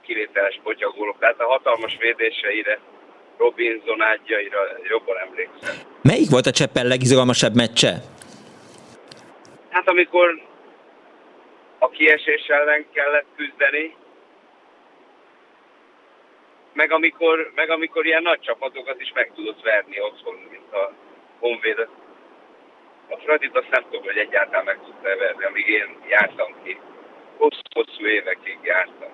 kivételes potyagólok. Tehát a hatalmas védéseire, Robinson ágyaira jobban emlékszem. Melyik volt a Cseppel legizgalmasabb meccse? Hát amikor a kiesés ellen kellett küzdeni, meg amikor, meg amikor ilyen nagy csapatokat is meg tudott verni otthon, mint a Honvéd. A Fradit azt nem tudom, hogy egyáltalán meg tudta verni, amíg én jártam ki. Hosszú, évekig jártam.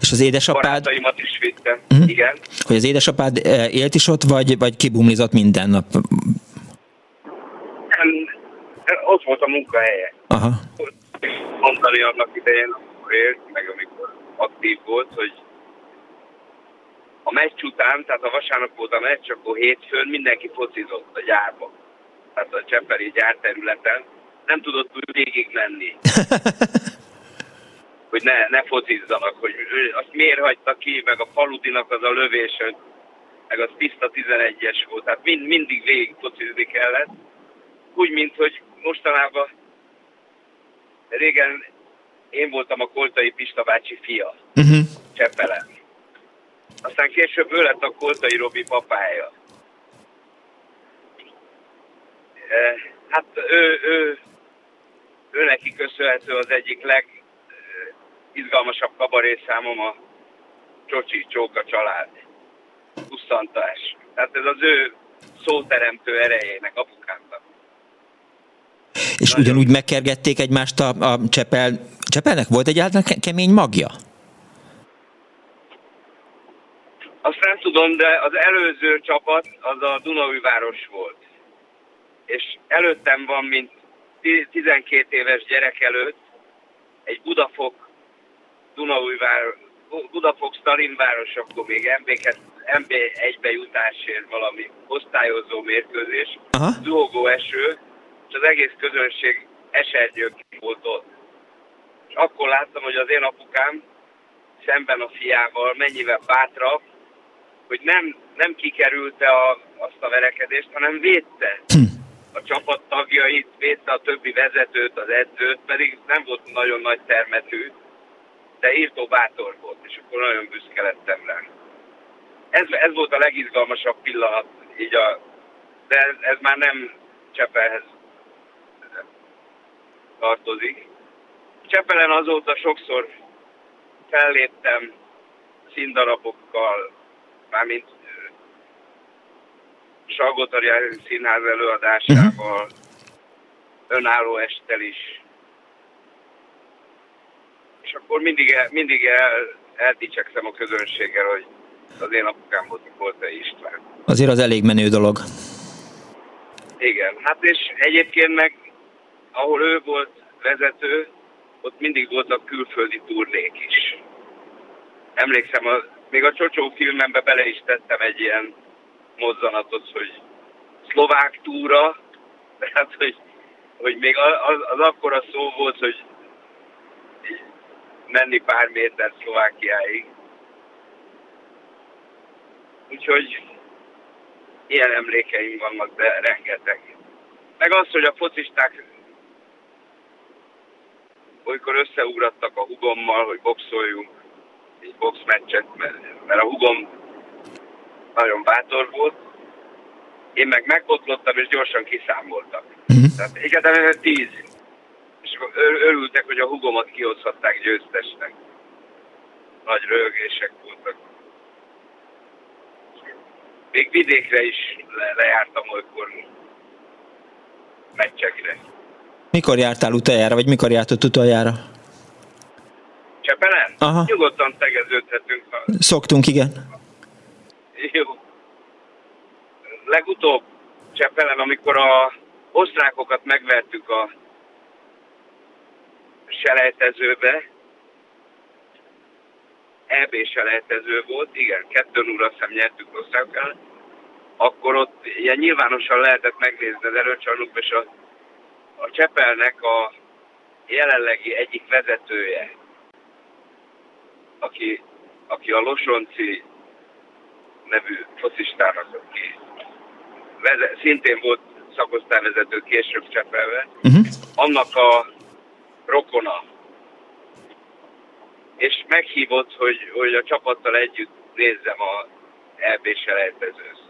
És az édesapád... Barátaimat is vittem, uh-huh. igen. Hogy az édesapád eh, élt is ott, vagy, vagy kibumlizott minden nap? Nem, ott volt a munkahelye. Aha. Mondani annak idején, amikor élt, meg amikor aktív volt, hogy a meccs után, tehát a vasárnap volt a meccs, akkor hétfőn mindenki focizott a gyárba. Tehát a Csepeli gyárterületen. Nem tudott úgy végig menni. hogy ne, ne focizzanak, hogy azt miért hagyta ki, meg a faludinak az a lövés, meg az tiszta 11-es volt, tehát mind, mindig végig focizni kellett. Úgy, mint hogy mostanában régen én voltam a Koltai Pista bácsi fia, uh-huh. Csepelen. Aztán később ő lett a Koltai Robi papája. E, hát ő, ő, ő neki köszönhető az egyik legizgalmasabb kabaré számom a Csocsi Csóka család. Pusztantás. Tehát ez az ő szóteremtő erejének, apukámnak. És Nagyon. ugyanúgy megkergették egymást a, a Csepel. Csepelnek volt egyáltalán kemény magja? Azt nem tudom, de az előző csapat az a Dunaújváros volt. És előttem van, mint 12 éves gyerek előtt, egy Budafok, Dunaújváros, Budafok Stalinváros, akkor még MB, MB egybe jutásért valami osztályozó mérkőzés, zuhogó eső, és az egész közönség esernyők volt ott. És akkor láttam, hogy az én apukám szemben a fiával mennyivel bátrabb, hogy nem, nem kikerülte a, azt a verekedést, hanem védte hm. a csapat tagjait, védte a többi vezetőt, az edzőt, pedig nem volt nagyon nagy termetű, de írtó bátor volt, és akkor nagyon büszke lettem rá. Ez, ez volt a legizgalmasabb pillanat, így a, de ez, ez már nem Csepelhez tartozik. Csepelen azóta sokszor felléptem színdarabokkal, mármint Salgótarja színház előadásával, uh-huh. önálló estel is. És akkor mindig, el, mindig el, eldicsekszem a közönséggel, hogy az én apukám volt a Koltai István. Azért az elég menő dolog. Igen, hát és egyébként meg, ahol ő volt vezető, ott mindig voltak külföldi turnék is. Emlékszem, a még a Csocsó filmembe bele is tettem egy ilyen mozzanatot, hogy szlovák túra, tehát hogy, hogy még az, az akkora szó volt, hogy menni pár méter Szlovákiáig. Úgyhogy ilyen emlékeim vannak, de rengeteg. Meg az, hogy a focisták olykor összeugrattak a hugommal, hogy boxoljunk, egy boxmeccset, mert, mert a hugom nagyon bátor volt, én meg megbotlottam, és gyorsan kiszámoltak. Uh-huh. Tehát egyáltalán tíz. És akkor örültek, hogy a hugomat kihozhatták győztesnek. Nagy rögések voltak. Még vidékre is le, lejártam olykor meccsekre. Mikor jártál utoljára, vagy mikor jártott utoljára? Csepelen? Aha. Nyugodtan tegeződhetünk. Ha... Szoktunk, igen. Jó. Legutóbb Csepelen, amikor a osztrákokat megvertük a selejtezőbe, eb selejtező volt, igen, 2 0 azt hiszem nyertük Országok akkor ott ilyen nyilvánosan lehetett megnézni az erőcsarnokba, és a, a Csepelnek a jelenlegi egyik vezetője, aki, aki a Losonci nevű focistának, aki vezet, szintén volt szakosztályvezető később Csepelve, uh-huh. annak a rokona. És meghívott, hogy, hogy a csapattal együtt nézzem a EB selejtezőt.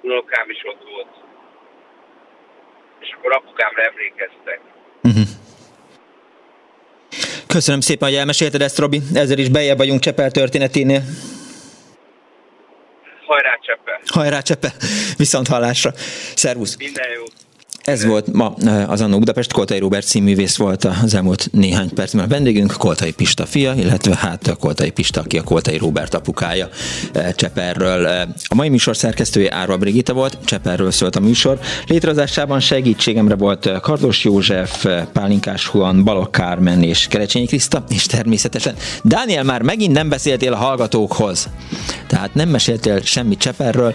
Unokám is ott volt. És akkor apukámra emlékeztek. Uh-huh. Köszönöm szépen, hogy elmesélted ezt, Robi. Ezzel is bejebb vagyunk Csepel történeténél. Hajrá Cseppe! Hajrá Cseppe! Viszont hallásra! Szervusz! Minden jó! Ez volt ma eh, az Annó Budapest, Koltai Robert színművész volt az elmúlt néhány percben a vendégünk, Koltai Pista fia, illetve hát Koltai Pista, aki a Koltai Robert apukája eh, Cseperről. Eh, a mai műsor szerkesztője Árva Brigitta volt, Cseperről szólt a műsor. Létrehozásában segítségemre volt Kardos József, Pálinkás Huan, Balok Kármen és Kerecsényi Kriszta, és természetesen Dániel már megint nem beszéltél a hallgatókhoz. Tehát nem meséltél semmit Cseperről,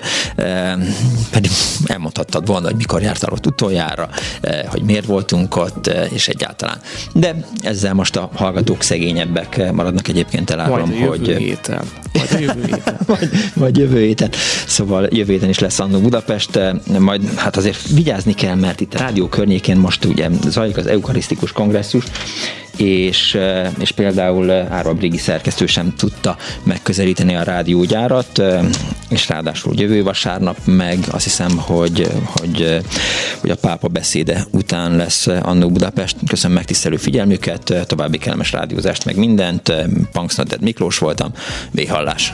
pedig elmondhattad volna, hogy mikor jártál ott utoljára, utoljára, eh, hogy miért voltunk ott, eh, és egyáltalán. De ezzel most a hallgatók szegényebbek maradnak egyébként elárulom, hogy... Héten. Majd a jövő héten. majd, majd jövő héten. Szóval jövő héten is lesz Annó Budapest, eh, majd hát azért vigyázni kell, mert itt a rádió környékén most ugye zajlik az eukarisztikus kongresszus, és, és például Árva Brigi szerkesztő sem tudta megközelíteni a rádiógyárat, és ráadásul jövő vasárnap meg azt hiszem, hogy, hogy, hogy a pápa beszéde után lesz Annó Budapest. Köszönöm megtisztelő figyelmüket, további kellemes rádiózást, meg mindent. Punksnodded Miklós voltam, véhallás.